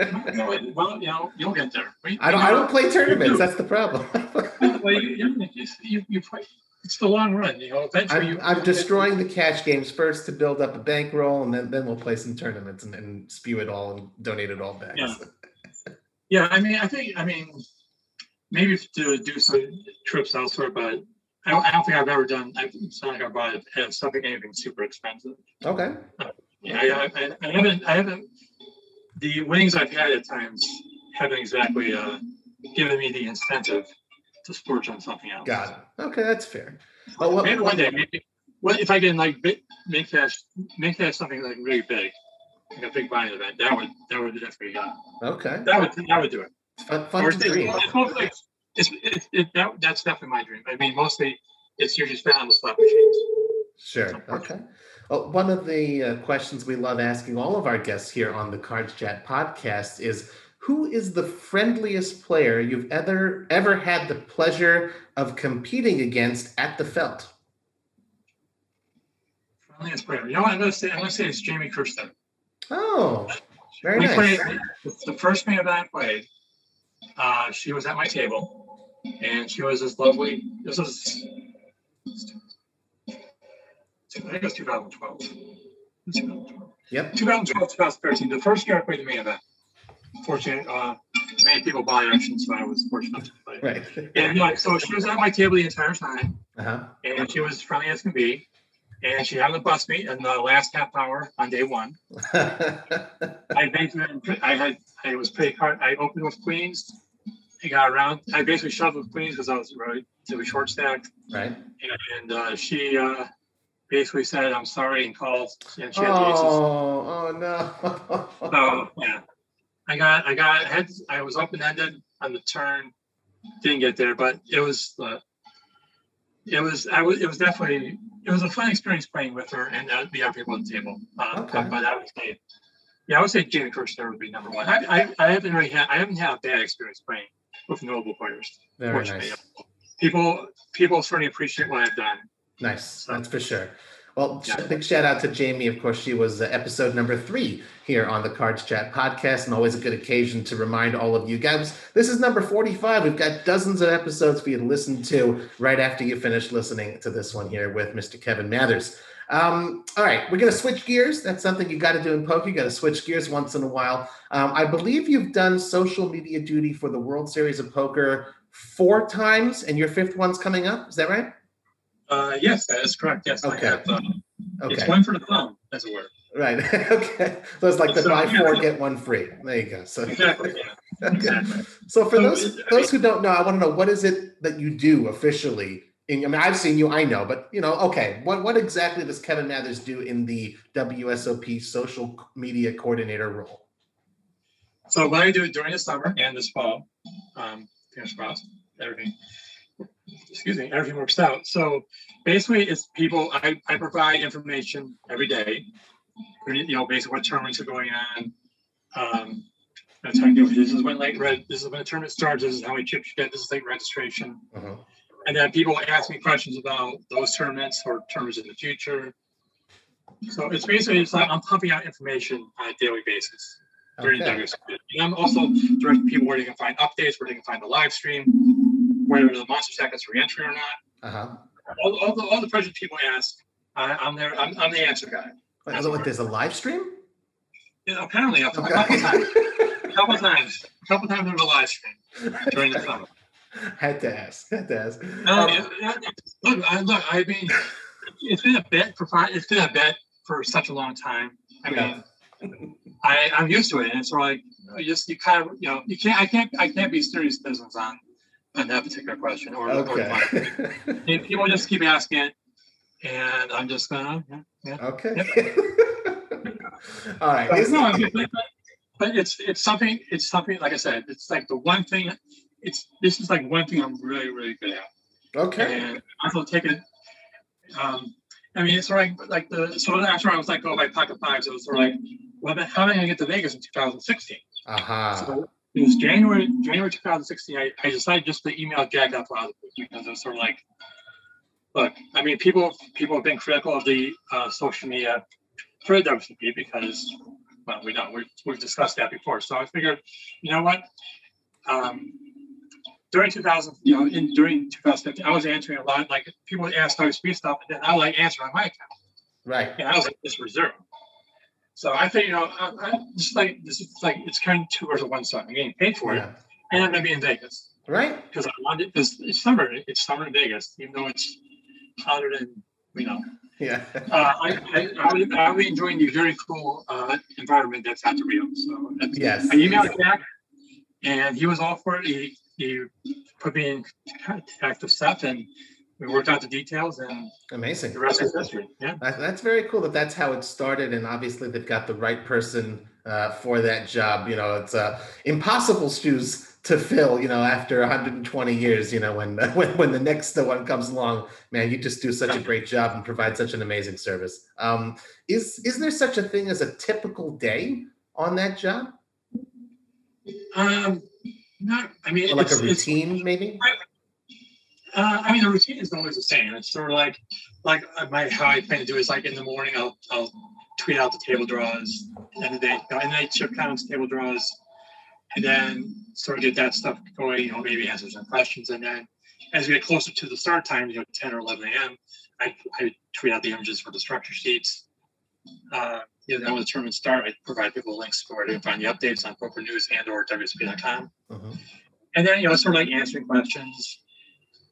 well, you know, you'll get there. I don't. I don't play tournaments. That's the problem. well, you, you, you, play. It's the long run, you know. Eventually, I'm, you, I'm destroying the cash games first to build up a bankroll, and then then we'll play some tournaments and, and spew it all and donate it all back. Yeah. Yeah, I mean, I think, I mean, maybe to do some trips elsewhere, but I don't, I don't think I've ever done. I, it's not like I bought it, something anything super expensive. Okay. Uh, yeah, I, I, I, haven't. I haven't. The winnings I've had at times haven't exactly uh, given me the incentive to splurge on something else. Got it. Okay, that's fair. Well, what, maybe one day, maybe. Well, if I can like make that make that something like really big, like a big buying event, that would that would definitely uh, okay. That would that would do it. Fun, fun to dream. It's, it's, it, it, that, that's definitely my dream. I mean, mostly it's usually spent on the slot machines. Sure. Okay. Well, one of the uh, questions we love asking all of our guests here on the Cards Chat podcast is who is the friendliest player you've ever ever had the pleasure of competing against at the felt? Friendliest player. You know what I'm gonna say? I'm gonna say it's Jamie Kerstetter. Oh, very we nice. played the first game that I played. Uh, she was at my table, and she was this lovely. This was, I think it was 2012. 2012. Yep. 2012, 2013. The first year I played the main event. Fortunate, uh, many people buy action, so I was fortunate to play. Right. And like, so she was at my table the entire time, Uh-huh. and she was friendly as can be. And she happened to bust me in the last half hour on day one. I basically, I had, I was pretty hard. I opened with queens. I got around. I basically shoved with queens because I was really, it was short stacked. right. And uh, she uh, basically said, "I'm sorry," and called. And she had the aces. Oh, oh no. So yeah, I got, I got, had, I was open ended on the turn. Didn't get there, but it was, uh, it was, I was, it was definitely, it was a fun experience playing with her and uh, the other people at the table. Um, Okay. But I would say, yeah, I would say Jamie Kerstetter would be number one. I, I, I haven't really had, I haven't had a bad experience playing with notable players. Very nice. People, people certainly appreciate what I've done. Nice. That's for sure. Well, Yeah. big shout out to Jamie. Of course, she was uh, episode number three here on the Cards Chat podcast, and always a good occasion to remind all of you guys this is number 45. We've got dozens of episodes for you to listen to right after you finish listening to this one here with Mr. Kevin Mathers. Um, all right, we're going to switch gears. That's something you got to do in poker. You got to switch gears once in a while. Um, I believe you've done social media duty for the World Series of Poker four times, and your fifth one's coming up. Is that right? Uh, yes, that is correct. Yes, Okay. Have, it's Okay. one for the thumb, as it were. Right. okay. So it's like the So, buy yeah. four get one free. There you go. So Exactly. Yeah. okay. Exactly. So for So, those those who don't know, I want to know what is it that you do officially? In, I mean, I've seen you, I know, but you know, okay, what what exactly does Kevin Mathers do in the WSOP social media coordinator role? So what I do it during the summer and this fall, um, fingers crossed, everything, excuse me, everything works out. So basically, it's people. I, I provide information every day. You know, basically what tournaments are going on. Um, I'm telling you, this is when late red. This is when the tournament starts. This is how many chips you get. This is late registration. Uh-huh. And then people ask me questions about those tournaments or tournaments in the future. So it's basically it's like I'm pumping out information on a daily basis during Okay. And I'm also directing people where they can find updates, where they can find the live stream, whether the monster seconds re-entry or not. Uh-huh. All, all the all the questions people ask, I, I'm there. I'm, I'm the answer guy. Wait, so what, there's a live stream? Know, apparently, a, a couple times, a couple times, a couple times there's a live stream during the summer. Had to ask. Had to ask. No, Um, it- it- look, I, look, I mean, it's been a bet for fi- it's been a bet for such a long time. I Yeah. mean, I, I'm used to it, and it's like you just you kind of you know you can't I can't I can't be serious business on on that particular question or, or okay. and people just keep asking it, and I'm just gonna yeah, yeah. okay. All right. But, no, but, but it's it's something it's something like I said it's like the one thing it's this is like one thing I'm really really good at. okay. and also take it. Um, I mean, it's sort of like, like the so after I was like, oh, my PocketFives, it was sort of like, well, how am I going to get to Vegas in 2016? Aha. So it was January January 2016. I, I decided just to email Jack up because it was sort of like, look, I mean, people people have been critical of the uh, social media for the WCP because, well, we know we've, we've discussed that before. So I figured, you know what? Um, during 2000, you know, in during 2015, I was answering a lot. Like people would ask WSP stuff, and then I would like answer on my account, Right. and I was like, this zero. So I think, you know, I, I just like this is like it's kind of two birds with one stone. I'm getting paid for it, and I'm gonna be in Vegas Right. because I wanted because it's summer. It's summer in Vegas, even though it's hotter than you know. Yeah. Uh, I, I, I, would, I would the very cool uh, environment that's at the Rio. So that's, Yes. I emailed Jack, and he was all for it. He, he put me in contact with Seth, and we worked out the details, and Amazing. the rest is history. Yeah. That's very cool that that's how it started, and obviously they've got the right person uh, for that job. You know, it's uh, impossible shoes to fill, you know, after 120 years, you know, when when, when the next one comes along, man, you just do such a great job and provide such an amazing service. Um, is is there such a thing as a typical day on that job? Um, not. I mean, or like a routine, maybe. Uh, I mean, the routine is always the same. It's sort of like, like uh, my how I plan to do is like in the morning I'll I'll tweet out the table draws, and then you know, and then chip counts table draws, and then sort of get that stuff going. You know, maybe answer some questions, and then as we get closer to the start time, you know, 10 or 11 a.m., I, I tweet out the images for the structure sheets. Uh, you know, then when the tournament start, I provide people links for where to find the updates on Poker News and or WSOP.com. Mm-hmm. And then, you know, sort of like answering questions.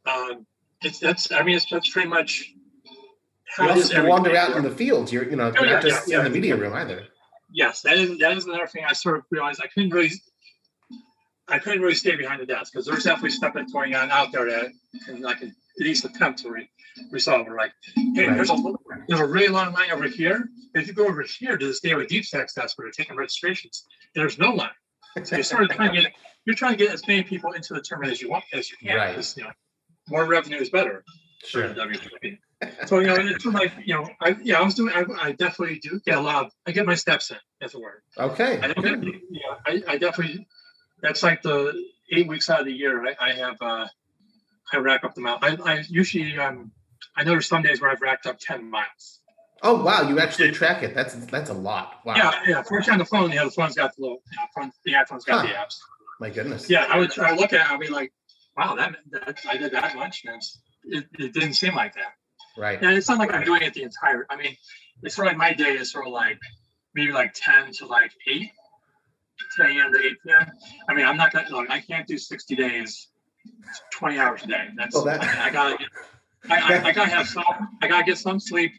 Um, it's that's, I mean, it's that's pretty much how you also wander out in the field. You're, you know, oh, not just yeah, in the media room either. Yes, that is that is another thing I sort of realized I couldn't really I couldn't really stay behind the desk because there's definitely stuff that's going on out there that I can at least attempt to re- resolve it. Like, hey, right. there's a there's a really long line over here. If you go over here to the Daily Deep Stacks desk where they're taking registrations, there's no line. So you're sort of trying to get you're trying to get as many people into the tournament as you want as you can. Right. Because you know, more revenue is better sure. for WPP. So you know, it's like you know, I yeah, I was doing. I, I, definitely do get a lot. Of, I get my steps in. That's a word. Okay. I don't get, you know, I, I definitely. That's like the eight weeks out of the year. I, I have. uh I rack up the mile. I, I usually um. I know there's some days where I've racked up ten miles. Oh wow! You actually track it. That's that's a lot. Wow. Yeah, yeah. First on the phone, you know, the phone's got the little, you know, phone, the iPhone's got huh. the apps. My goodness. Yeah, I would. I look at. it, I'll be like, wow, that, that I did that much. And it, it didn't seem like that. Right. And it's not like I'm doing it the entire. I mean, it's sort of like my day is sort of like maybe like ten to like eight, ten a.m. to eight p.m. I mean, I'm not gonna look. I can't do sixty days, twenty hours a day. That's well, that, I, mean, I gotta. Get, I, I, I, gotta have some. I gotta get some sleep.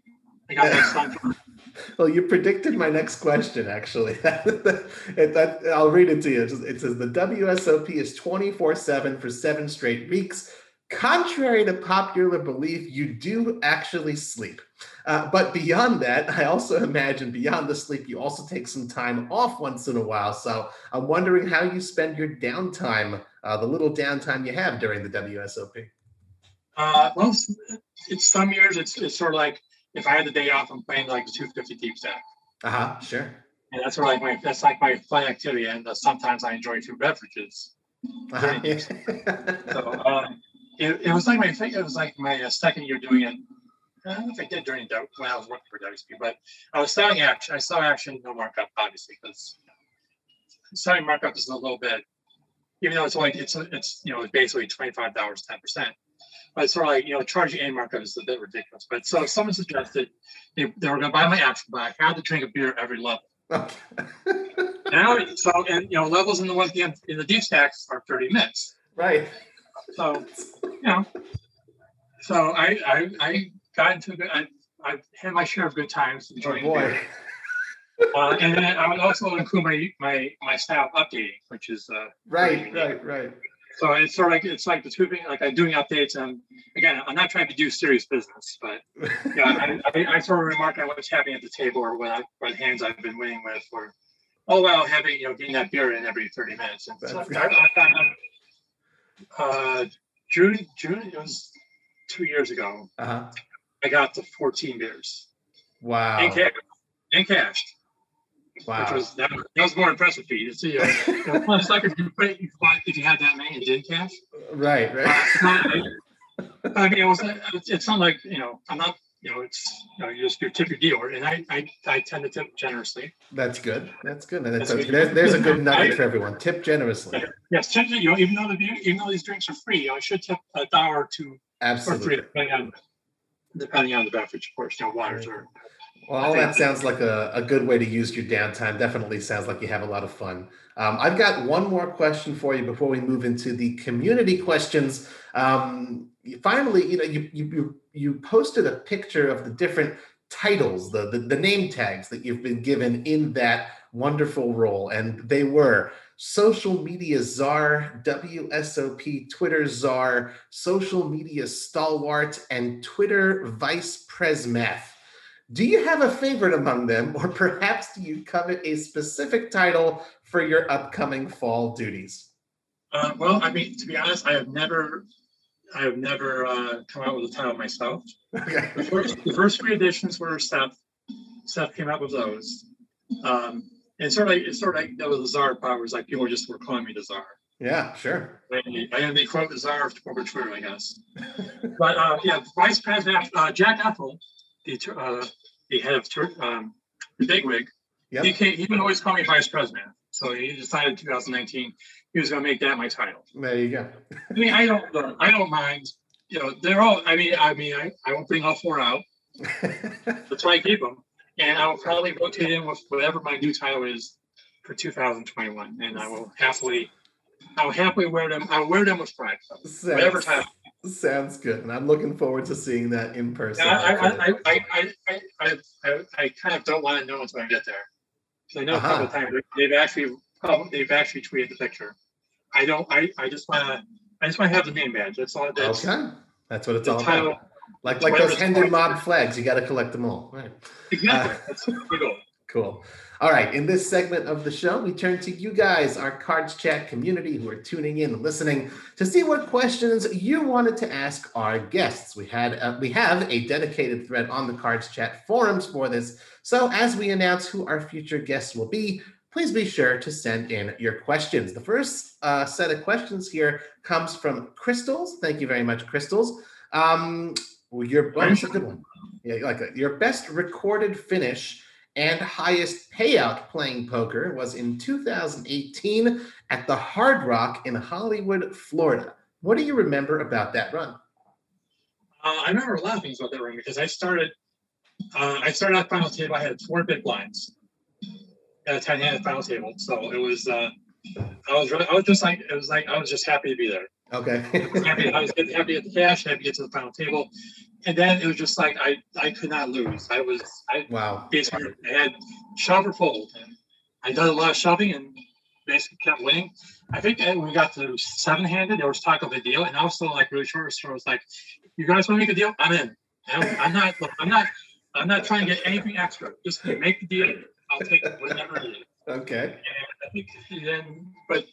I gotta have some. Well, you predicted my next question, actually. I'll read it to you. It says the WSOP is 24 7 for seven straight weeks. Contrary to popular belief, you do actually sleep. Uh, but beyond that, I also imagine beyond the sleep, you also take some time off once in a while. So I'm wondering how you spend your downtime, uh, the little downtime you have during the WSOP. Uh, well, it's some years it's, it's sort of like if I had the day off, I'm playing like the 250 deep stack. Uh huh. Sure. And that's like my that's like my fun activity, and uh, sometimes I enjoy two beverages. Uh-huh. so um, it, it was like my. It was like my uh, second year doing it. I don't know if I did during when I was working for WSP, but I was selling action. I saw action, no markup, obviously, because selling markup is a little bit, even though it's only it's it's you know it's basically twenty five dollars, ten percent. But it's sort of like you know charging any markup is a bit ridiculous. But so someone suggested they, they were going to buy my action, but I had to drink a beer every level. now, so and you know levels in the one in the deep stacks are thirty minutes. Right. So, you know, so I I, I got into good. I I had my share of good times enjoying oh boy. Uh, and then I would also include my my my style updating, which is uh, right, right, right. So it's sort of like it's like the two like I'm doing updates and again I'm not trying to do serious business, but yeah, I, I, I, sort of remark on what's happening at the table or what I, what hands I've been winning with, or oh well having you know getting that beer in every 30 minutes. And so I, I uh, June, June, it was two years ago. Uh-huh. I got the 14 beers. Wow. And cash. And cash. Wow. Which was that, that was more impressive for you to see. it's like if you put if you had that many and did cash. Right, right. Uh, I mean, it was. It's not like you know. I'm not you know, it's you know, you just you tip your dealer, and I, I I tend to tip generously. That's good. That's good. And that's, that's a, there's, there's a good nugget for everyone. Tip generously. Yes, tip, you know, even though the even though these drinks are free, you know, I should tip a dollar or two Absolutely. or three, depending on depending on the beverage, of course. You know, waters are. Well, all that sounds like a, a good way to use your downtime. Definitely sounds like you have a lot of fun. Um, I've got one more question for you before we move into the community questions. Um, finally, you know, you, you you posted a picture of the different titles, the, the, the name tags that you've been given in that wonderful role, and they were social media czar, WSOP Twitter czar, social media stalwart, and Twitter vice presmeth. Do you have a favorite among them, or perhaps do you covet a specific title for your upcoming fall duties? Uh, well, I mean, to be honest, I have never, I have never uh, come out with a title myself. Okay. The first, the first three editions were Seth. Seth came out with those. Um, and sort of like, it's sort of like that was the Czar powers, like people just were calling me the Czar. Yeah, sure. I am the quote the Czar of corporate Twitter, I guess. But uh, yeah, Vice President uh, Jack Effel, the uh, the head of um, the bigwig, he Yep. came, he would always call me Vice President. So he decided in 2019 he was going to make that my title. There you go. I mean, I don't, I don't mind. You know, they're all. I mean, I mean, I, I won't bring all four out. That's why I keep them, and I'll probably rotate in with whatever my new title is for 2021, and I will happily, I will happily wear them. I'll wear them with pride. Whatever title. Sounds good, and I'm looking forward to seeing that in person. Yeah, I, I, I, I, I, I, I, kind of don't want to know until I get there. Because I know uh-huh. a couple of times they've actually they've actually tweeted the picture. I don't. I, I just want to. I just want to have the name badge. That's all. That's, okay, that's what it's all title, about. Like like those Hendon mob flags, you got to collect them all. Right. Exactly. Uh, that's cool. Cool. All right. In this segment of the show, we turn to you guys, our Cards Chat community who are tuning in and listening to see what questions you wanted to ask our guests. We had uh, we have a dedicated thread on the Cards Chat forums for this. So as we announce who our future guests will be, please be sure to send in your questions. The first uh, set of questions here comes from Crystals. Thank you very much, Crystals. Um, well, your a good one. Yeah, like that. Your best recorded finish and highest payout playing poker was in 2018 at the Hard Rock in Hollywood, Florida. What do you remember about that run? Uh, I remember things about that run because I started. Uh, I started at final table. I had four big blinds at a ten-handed final table, so it was. Uh, I was really. I was just like. It was like I was just happy to be there. Okay. happy. I was happy to get the cash. Happy to get to the final table, and then it was just like I. I could not lose. I was. I wow. basically I had shove or fold, and I did a lot of shoving and basically kept winning. I think when we got to seven-handed, there was talk of a deal, and I was still like really short. So I was like, "You guys want to make a deal? I'm in. I'm, I'm not. look, I'm not. I'm not trying to get anything extra. Just make the deal. I'll take whatever it is." Okay. And I think then, but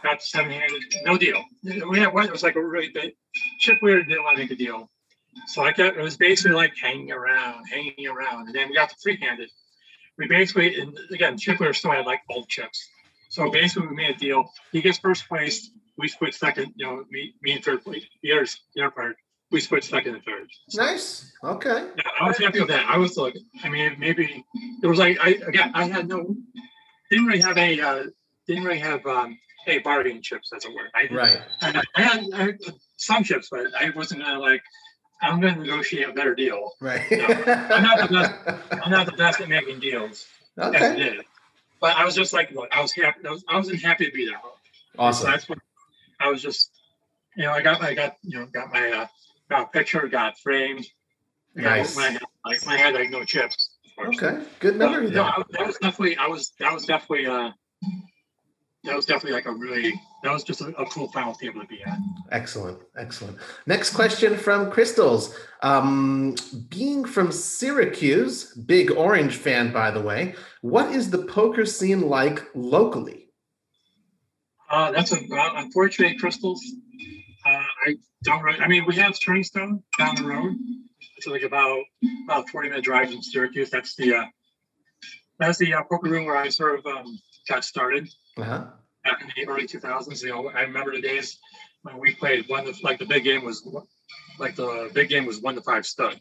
got seven-handed, no deal. We had one. It was like a really big. chip leader didn't want to make a deal, so I kept. It was basically like hanging around, hanging around, and then we got to three-handed. We basically, and again, chip leader still had like old chips. So basically, we made a deal. He gets first place. We split second. You know, me, me and third place. The other, the other part, we split second and third. Nice. Okay. Yeah, I was happy with that. I was like, I mean, maybe it was like I again, I had no, didn't really have any, uh, didn't really have um, any bargaining chips, as it were. I, Right. I, I, had, I had some chips, but I wasn't gonna like, I'm gonna negotiate a better deal. Right. I'm not the best. I'm not the best at making deals. As it okay. But I was just like, look, I was happy. I, was, I wasn't happy to be there. So Awesome. that's what I was just, you know, I got, I got, you know, got my, uh, got a picture, got framed. Nice. When I had, like, when I had like no chips. Okay. Good memory there. I- that was definitely, I was, that was definitely, uh, that was definitely like a really, that was just a, a cool final table to be at. Excellent, excellent. Next question from Crystals. Um, being from Syracuse, big Orange fan, by the way, what is the poker scene like locally? Uh, that's a, well, unfortunate crystals. Uh, I don't really, I mean, we have Turning Stone down the road. It's like about, about 40 minute drive from Syracuse. That's the, uh, that's the uh, poker room where I sort of um, got started Uh-huh. back in the early 2000s. You know, I remember the days when we played one, to- like the big game was, like the big game was one to five stud.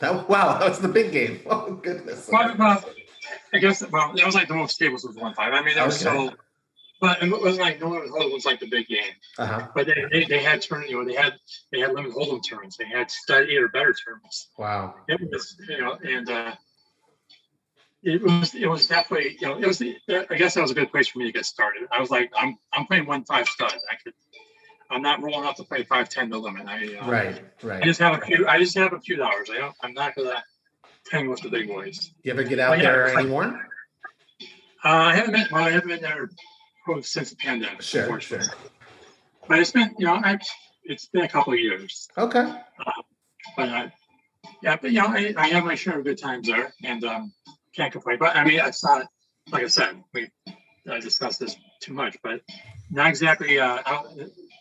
That, wow, that was the big game. Oh goodness. Well, well, I guess, well, that was like the most tables was one five. I mean, that was so, but it was like, no one was, was like the big game. Uh-huh. But they, they, they had turn, you know, they had they had limit hold'em turns. They had stud eight or better turns. Wow. It was, you know, and uh, it was it was definitely, you know, it was. I guess that was a good place for me to get started. I was like, I'm I'm playing one five stud. I could, I'm not rolling up to play five ten to limit. I uh, Right, I just have a few. I just have a few dollars. I don't. I'm not gonna hang with the big boys. You ever get out yeah, there like- anymore? Uh, I haven't been. Well, I haven't been there since the pandemic. Sure, sure. But it's been, you know, I, it's been a couple of years. Okay. But uh, yeah, but you know, I, I have my share of good times there, and um, can't complain. But I mean, it's not like I said, we I discussed this too much, but not exactly. Uh, out,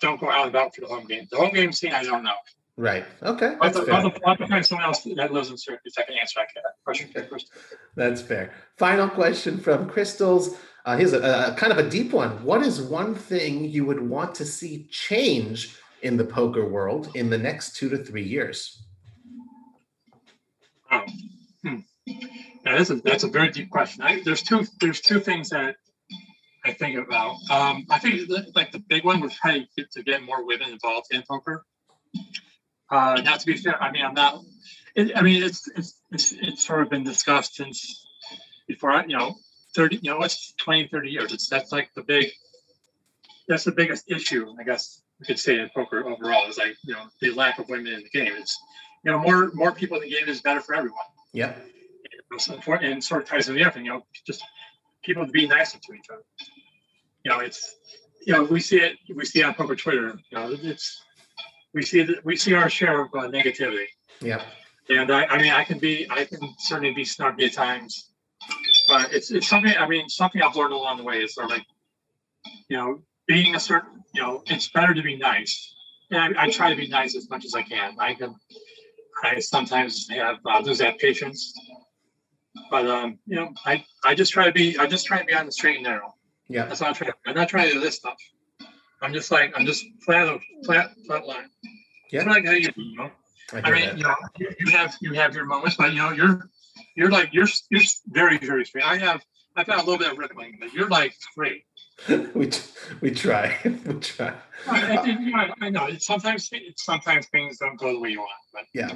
don't go out and about for the home game. The home game scene, I don't know. Right. Okay. I'll That's fair. I'll to- I'll find someone else that lives in Syracuse that can answer that question first. That's fair. Final question from Crystals. Uh, here's a, a kind of a deep one. What is one thing you would want to see change in the poker world in the next two to three years? Wow. Hmm. Now, that's a, that's a very deep question. I, there's two there's two things that I think about. Um, I think like the big one probably get to get more women involved in poker. Uh, not to be fair, I mean I'm not. It, I mean it's, it's it's it's sort of been discussed since before I you know 30 you know it's 20 30 years. It's that's like the big that's the biggest issue I guess we could say in poker overall is like you know the lack of women in the game. It's you know more more people in the game is better for everyone Yep. So and sort of ties into the other thing, you know, just people to be nicer to each other. You know, it's you know we see it we see it on poker Twitter. You know, it's we see that we see our share of uh, negativity, Yeah. and I, I mean I can be I can certainly be snarky at times, but it's it's something I mean something I've learned along the way is sort of like you know being a certain you know it's better to be nice, and I, I try to be nice as much as I can. I can I sometimes have uh, lose that patience but um, you know, I I just try to be I just try to be on the straight and narrow. Yep. That's what I'm trying. I'm not trying to do this stuff. I'm just like I'm just flat flat flat line. Yeah. It's like how you, do, you know. I I mean, that. you know, you, have you have your moments, but you know, you're you're like you're you're very very straight. I have I've got a little bit of rippling, but you're like straight. we we try. we try. I, I, I know it's sometimes sometimes things don't go the way you want, but Yeah.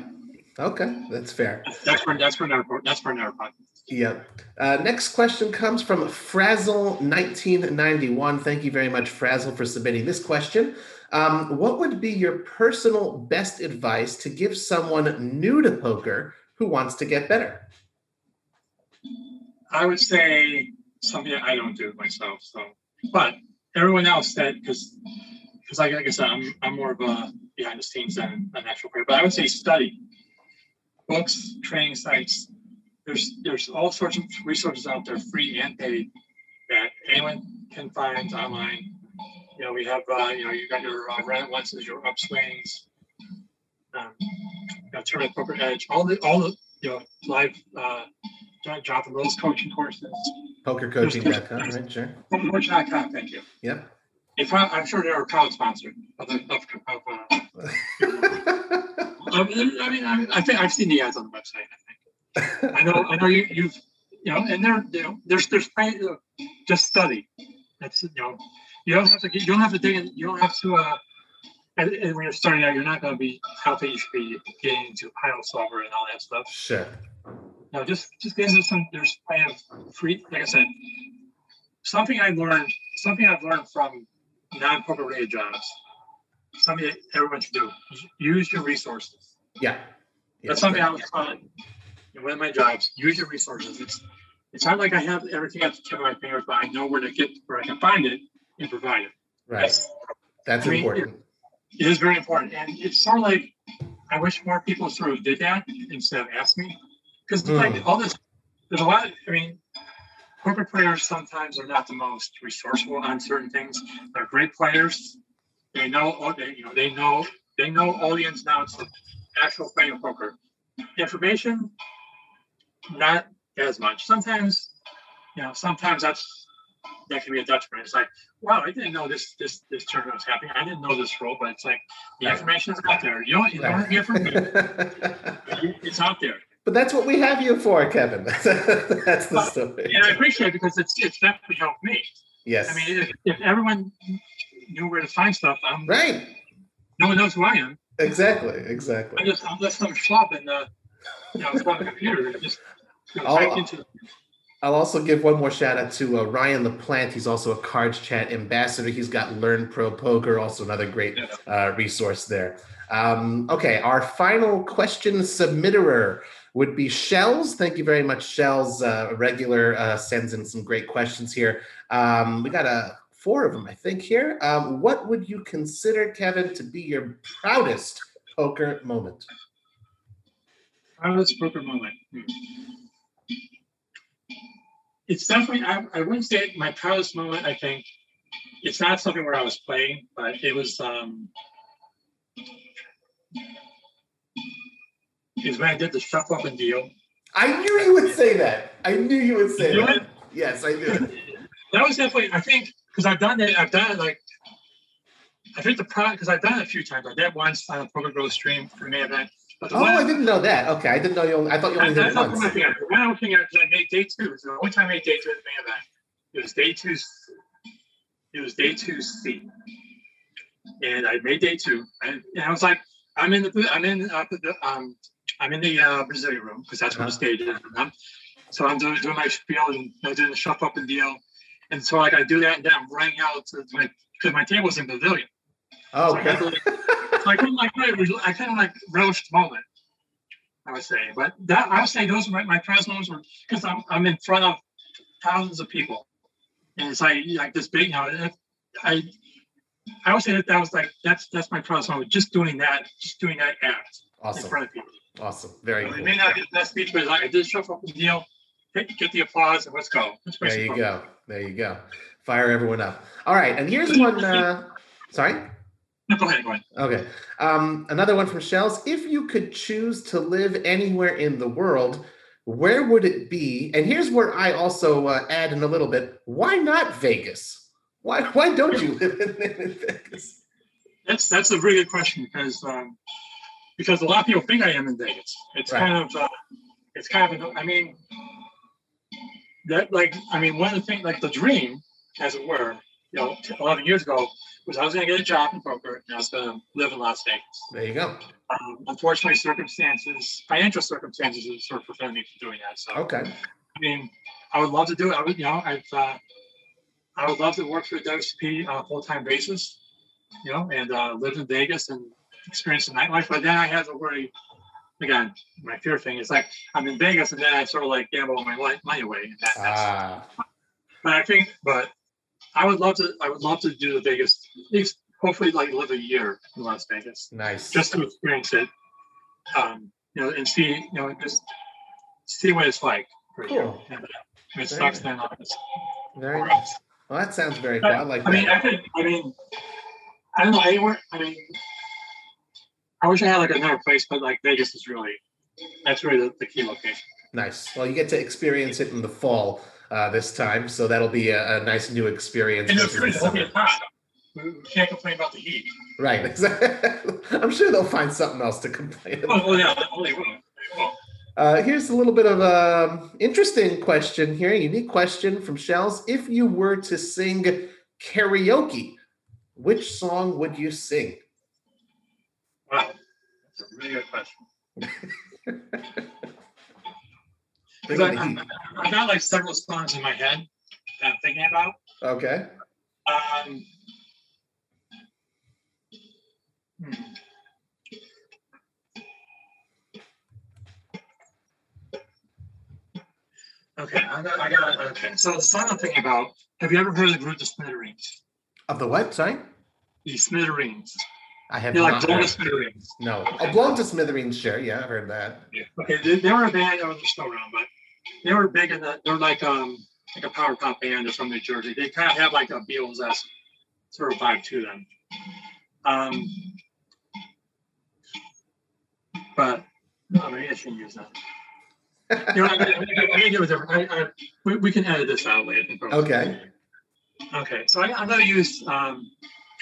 Okay, that's fair. that's for that's for another that's for another podcast. Yeah. Uh, next question comes from Frazzle1991. Thank you very much, Frazzle, for submitting this question. Um, what would be your personal best advice to give someone new to poker who wants to get better? I would say something I don't do myself. So, but everyone else that because because like, like I said, I'm I'm more of a behind the scenes than an actual player. But I would say study books, training sites. There's there's all sorts of resources out there, free and paid, that anyone can find online. You know, we have uh, you know you got your uh, Reddit ones, your upswings, um, you know, Tournament Poker Edge, all the all the you know live uh, Jonathan Rose coaching courses. Pokercoaching.com, right? Sure. Coach.com, thank you. Yep. If I, I'm sure they're a proud sponsor of, the, of, of uh, I mean, I mean, I, I think I've seen the ads on the website. I think I know, I know you, you've, you know, and there, you know, there's, there's, plenty of- just study. That's, you know, you don't have to, you don't have to dig in, you don't have to, uh, and, and when you're starting out, you're not going to be, think you should be getting into PioSolver and all that stuff. sure. No, just just get into some. There's plenty of free. Like I said, something I learned. Something I've learned from non-poker related jobs. Something that everyone should do. Use your resources. Yeah. That's something I was taught in one of my jobs. Use your resources. It's it's not like I have everything at the tip of my fingers, but I know where to get where I can find it and provide it. Right. That's I mean, important. It is very important, and it's sort of like I wish more people sort of did that instead of ask me, because Hmm. like all this, there's a lot. I mean, corporate players sometimes are not the most resourceful on certain things. They're great players. They know, all they you know, they know, they know all the ins and outs of actual playing of poker. Information, not as much. Sometimes, you know, sometimes that's that can be a detriment. It's like, wow, I didn't know this this this tournament was happening. I didn't know this rule, but it's like the information is out there. You don't you don't hear from me. It's out there. but that's what we have you for, Kevin. that's the story. And I appreciate it because it's it's definitely helped me. Yes. I mean, if, if everyone knew where to find stuff, I'm, right. no one knows who I am. Exactly. Exactly. I'm just I'm just some schlub in the you know, front of the computer. Just you know, I'll- into I'll also give one more shout out to uh, Ryan LaPlante. He's also a Cards Chat ambassador. He's got Learn Pro Poker, also another great uh, resource there. Um, okay, our final question submitterer would be Shells. Thank you very much, Shells. Uh, regular uh, sends in some great questions here. Um, we got uh, four of them, I think, here. Um, what would you consider, Kevin, to be your proudest poker moment? proudest poker moment. Hmm. It's definitely I, I wouldn't say my proudest moment. I think it's not something where I was playing, but it was um, is when I did the shuffle up and deal. I knew you would say that. I knew you would say You that. Yes, I knew it. That was definitely, I think, because I've done it, I've done it like, I think the product, because I've done it a few times. I did once on a Poker Grove stream for an event. But the Oh, I didn't know that. Okay, I didn't know you. Only, I thought you only did that's it not once. thing. The one I was thinking of, 'cause I made day two. It's the only time I made day two at the Main event. It was day two. It was day two C. And I made day two. And, and I was like, I'm in the, I'm in, uh, the, um, I'm in the uh, Brasilia room because that's where Uh-huh. stage is. I'm, so I'm doing, doing my spiel and know, doing the shuffle up and deal. And so like I do that and then I'm running out to my, because my table's in the pavilion. Oh, So I okay. so I couldn't like, really- I couldn't like relish the moment. I would say, but that I would say those were my, proudest moments were because I'm I'm in front of thousands of people, and it's like like this big. You know, I I would say that that was like that's that's my proudest moment. Just doing that, just doing that act in Awesome. front of people. Awesome. Very good. It cool. may not be the best speech, but like I did show up the deal, get, the applause, and let's go. Let's There you go. There you go. Fire everyone up. All right, and here's one. Uh, sorry. No, go ahead, go ahead. Okay. Um, another one from Shells. If you could choose to live anywhere in the world, where would it be? And here's where I also uh, add in a little bit. Why not Vegas? Why why don't you live in, in Vegas? That's that's a really good question because um, because a lot of people think I am in Vegas. It's Right. kind of uh, it's kind of I mean that like I mean one of the things like the dream, as it were, you know, 11 years ago was I was going to get a job in poker and I was going to live in Las Vegas. There you go. Um, unfortunately, circumstances, financial circumstances, have sort of prevented me from doing that. So Okay. I mean, I would love to do it. I would, you know, I've, uh, I would love to work for WSP on a full-time basis, you know, and uh, live in Vegas and experience the nightlife. But then I have to worry. Again, my fear thing is like I'm in Vegas and then I sort of like gamble my life, money away. And that, that's, Ah, but I think, but I would love to. I would love to do the Vegas. At least, hopefully, like live a year in Las Vegas nice. just to experience it. Um, you know, and see, you know, just see what it's like. For. Cool. And, uh, it Very sucks, then it's very nice. Well, that sounds very cool. I like I mean, I that. could. I mean, I don't know anywhere. I mean, I wish I had like another place, but like Vegas is really that's really the, the key location. Nice. Well, you get to experience it in the fall uh, this time, so that'll be a, a nice new experience. And it's pretty hot. We can't complain about the heat. Right. Exactly. I'm sure they'll find something else to complain about. Oh, well, yeah, oh, they will. They will. Uh, here's a little bit of a interesting question here, a unique question from Shells. If you were to sing karaoke, which song would you sing? Wow, that's a really good question. I. I, I got like several songs in my head that I'm thinking about. Okay. Um, hmm. Okay, I got, I got, okay. So the song I'm thinking about, have you ever heard of the group The Smithereens? Of the what? Sorry, The Smithereens. I have They're like blown to smithereens. No, oh, blown to smithereens. Sure, yeah, I've heard that. Okay, they, they were a band that was still around, but they were big in the, they're like, um, like a power pop band. They're from New Jersey. They kind of have like a Beatles sort of vibe to them. Um, but no, maybe I shouldn't use that. You know, I, I, I, I different. I, I, we, we can edit this out later. Okay. Okay. So I, I'm going to use um,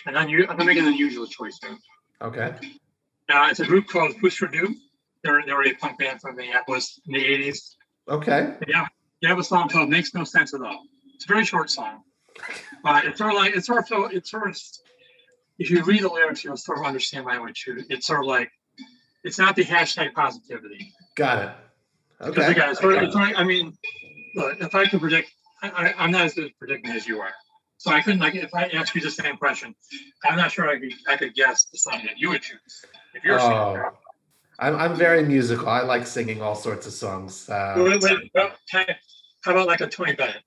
an unusual. I'm going to make an unusual choice here. Okay. Uh, it's a group called Hüsker Dü. They're they're a punk band from Minneapolis in the '80s. Okay. Yeah, they have a song called "Makes No Sense at All." It's a very short song, but it's sort of like it's sort of it's sort of if you read the lyrics, you'll sort of understand why I would choose. It's sort of like it's not the hashtag positivity. Got it. Because Okay. again, it's sort of, it's like, I mean, look, if I could predict, I, I, I'm not as good at predicting as you are. So I couldn't like if I asked you the same question, I'm not sure I could I could guess the song that you would choose if you're singing. Oh, I'm, I'm very musical. I like singing all sorts of songs. Uh, Wait, wait, well, How about like a Tony Bennett?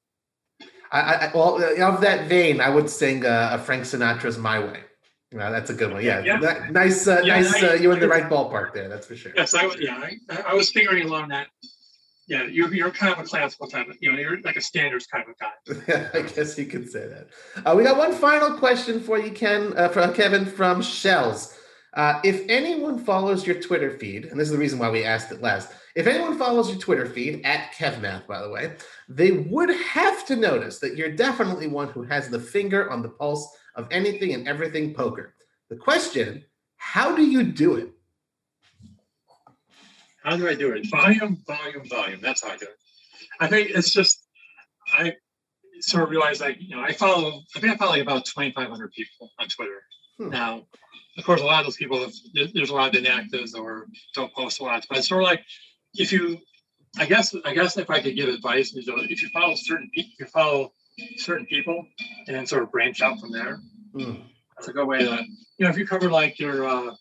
I, I, well, of that vein, I would sing uh, a Frank Sinatra's "My Way." Yeah, that's a good one. Yeah, Yeah. Nice, uh, Yeah, nice. I- Uh, you're in the right ballpark there. That's for sure. Yes, I was. Yeah, I, I was figuring along that yeah, you're, you're kind of a classical type of, you know, you're like a standards kind of guy. I guess you could say that. Uh, we got one final question for you, Ken, uh, from Kevin from Shells. Uh, if anyone follows your Twitter feed, and this is the reason why we asked it last, if anyone follows your Twitter feed at KevMath, by the way, they would have to notice that you're definitely one who has the finger on the pulse of anything and everything poker. The question: How do you do it? How do I do it? Volume, volume, volume. That's how I do it. I think it's just I sort of realized like you know I follow I think I follow like about 2,500 people on Twitter hmm. now. Of course, a lot of those people have, there's a lot of inactives or don't post a lot, but it's sort of like if you I guess I guess if I could give advice, is if you follow certain people, you follow certain people, and then sort of branch out from there. Mm. That's a good way to, you know, if you cover like your uh,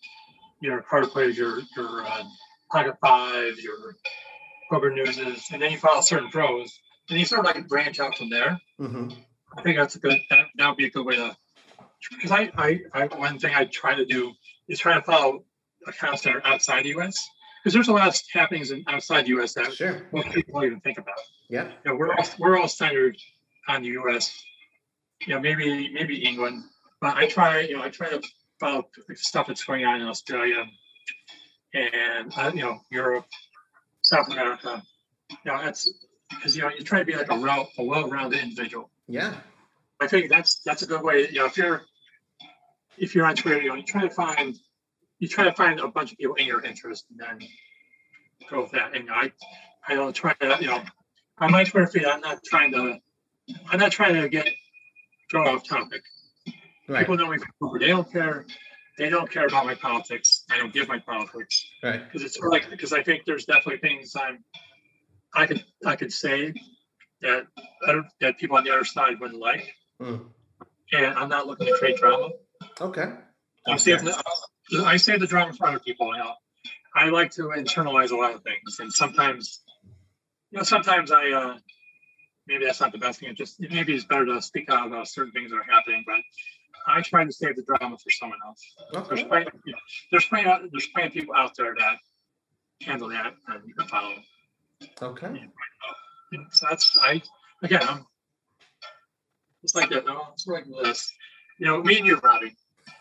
your card players, your your uh, pocket five, your poker newses, and then you follow certain pros, and you sort of like branch out from there. Mm-hmm. I think that's a good. That, that would be a good way to. Because I, I, I, one thing I try to do is try to follow accounts that are outside the U.S because there's a lot of happenings in, outside the U.S. that sure. most people don't even think about. Yeah, you know, we're all we're all centered on the U.S. You know, maybe maybe England, but I try you know I try to follow stuff that's going on in Australia and uh, you know Europe, South America. You know, that's because you know you try to be like a, well, a well-rounded individual. Yeah, I think that's that's a good way. You know, if you're if you're on Twitter, you know, you try to find you try to find a bunch of people in your interest and then go with that. And I, I don't try to, you know, on my Twitter feed, I'm not trying to, I'm not trying to get go off topic. Right. People know me from They don't care. They don't care about my politics. I don't give my politics. Right. Because it's like because I think there's definitely things I'm, I could I could say that that people on the other side wouldn't like. Mm. And I'm not looking to create drama. Okay. I'm saving, I say the drama for other people. You know, I like to internalize a lot of things, and sometimes, you know, sometimes I uh, maybe that's not the best thing. It just maybe it's better to speak out about certain things that are happening, but I try to save the drama for someone else. Okay. There's plenty, you know, there's plenty, there's plenty of people out there that handle that and you can follow. Okay. Yeah, so that's I again. I'm, it's like that. No, it's like this. You know, me and you, Robbie.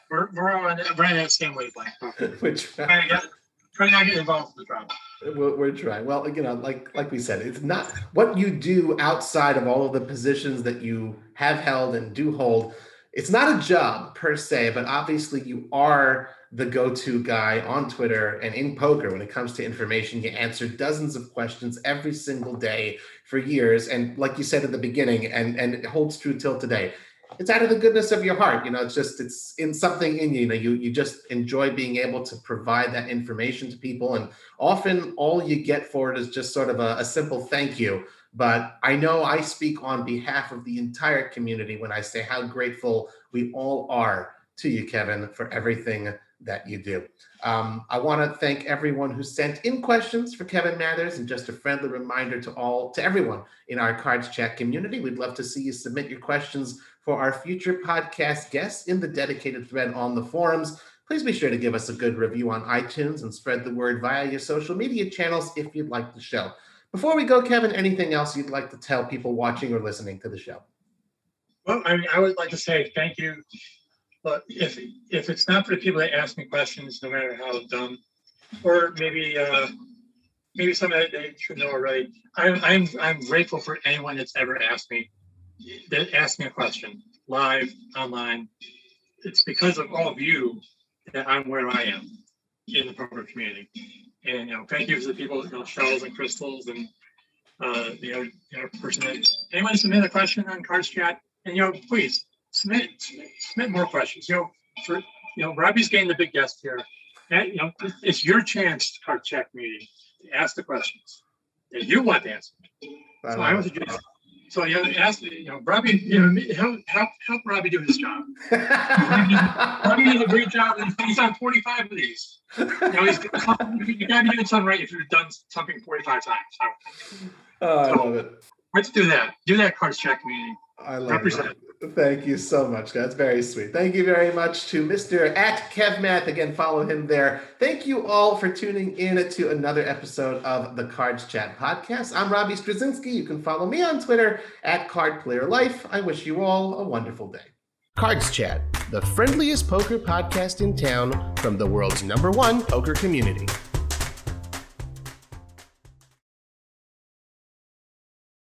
We're, we're on we're on that same wavelength. We're trying to get trying not to get involved with the drama. We're, we're trying. Well, you know, like like we said, it's not what you do outside of all of the positions that you have held and do hold. It's not a job per se, but obviously you are the go-to guy on Twitter and in poker when it comes to information. You answer dozens of questions every single day for years, and like you said at the beginning, and and it holds true till today it's out of the goodness of your heart you know it's just it's in something in you you know you you just enjoy being able to provide that information to people and often all you get for it is just sort of a, a simple thank you but i know i speak on behalf of the entire community when i say how grateful we all are to you kevin for everything that you do. Um, I want to thank everyone who sent in questions for Kevin Mathers, and just a friendly reminder to all, to everyone in our Cards Chat community. We'd love to see you submit your questions for our future podcast guests in the dedicated thread on the forums. Please be sure to give us a good review on iTunes and spread the word via your social media channels if you'd like the show. Before we go, Kevin, anything else you'd like to tell people watching or listening to the show? Well, I, I would like to say thank you. But if if it's not for the people that ask me questions, no matter how dumb, or maybe uh, maybe something that they should know already, I'm I'm I'm grateful for anyone that's ever asked me that ask me a question live, online. It's because of all of you that I'm where I am in the poker community. And you know, thank you to the people, you know, shells and crystals and uh, the other, the other person that anyone submit a question on Cards Chat. And you know, please submit submit more questions. You know, for you know, Robbie's getting the big guest here. And you know, it's your chance, to Card Chat community, to ask the questions that you want to answer. So I would suggest so you know, ask you know, Robbie, you know, help help help Robbie do his job. Robbie does a great job. and He's on 45 of these. You know, he's, you gotta be doing something right if you've done something 45 times. Oh, I love it. Let's do that. Do that Cards Chat community. I love it. Thank you so much. That's very sweet. Thank you very much to Mr. at KevMath. Again, follow him there. Thank you all for tuning in to another episode of the Cards Chat podcast. I'm Robbie Strazynski. You can follow me on Twitter at Card Player Life. I wish you all a wonderful day. Cards Chat, the friendliest poker podcast in town from the world's number one poker community.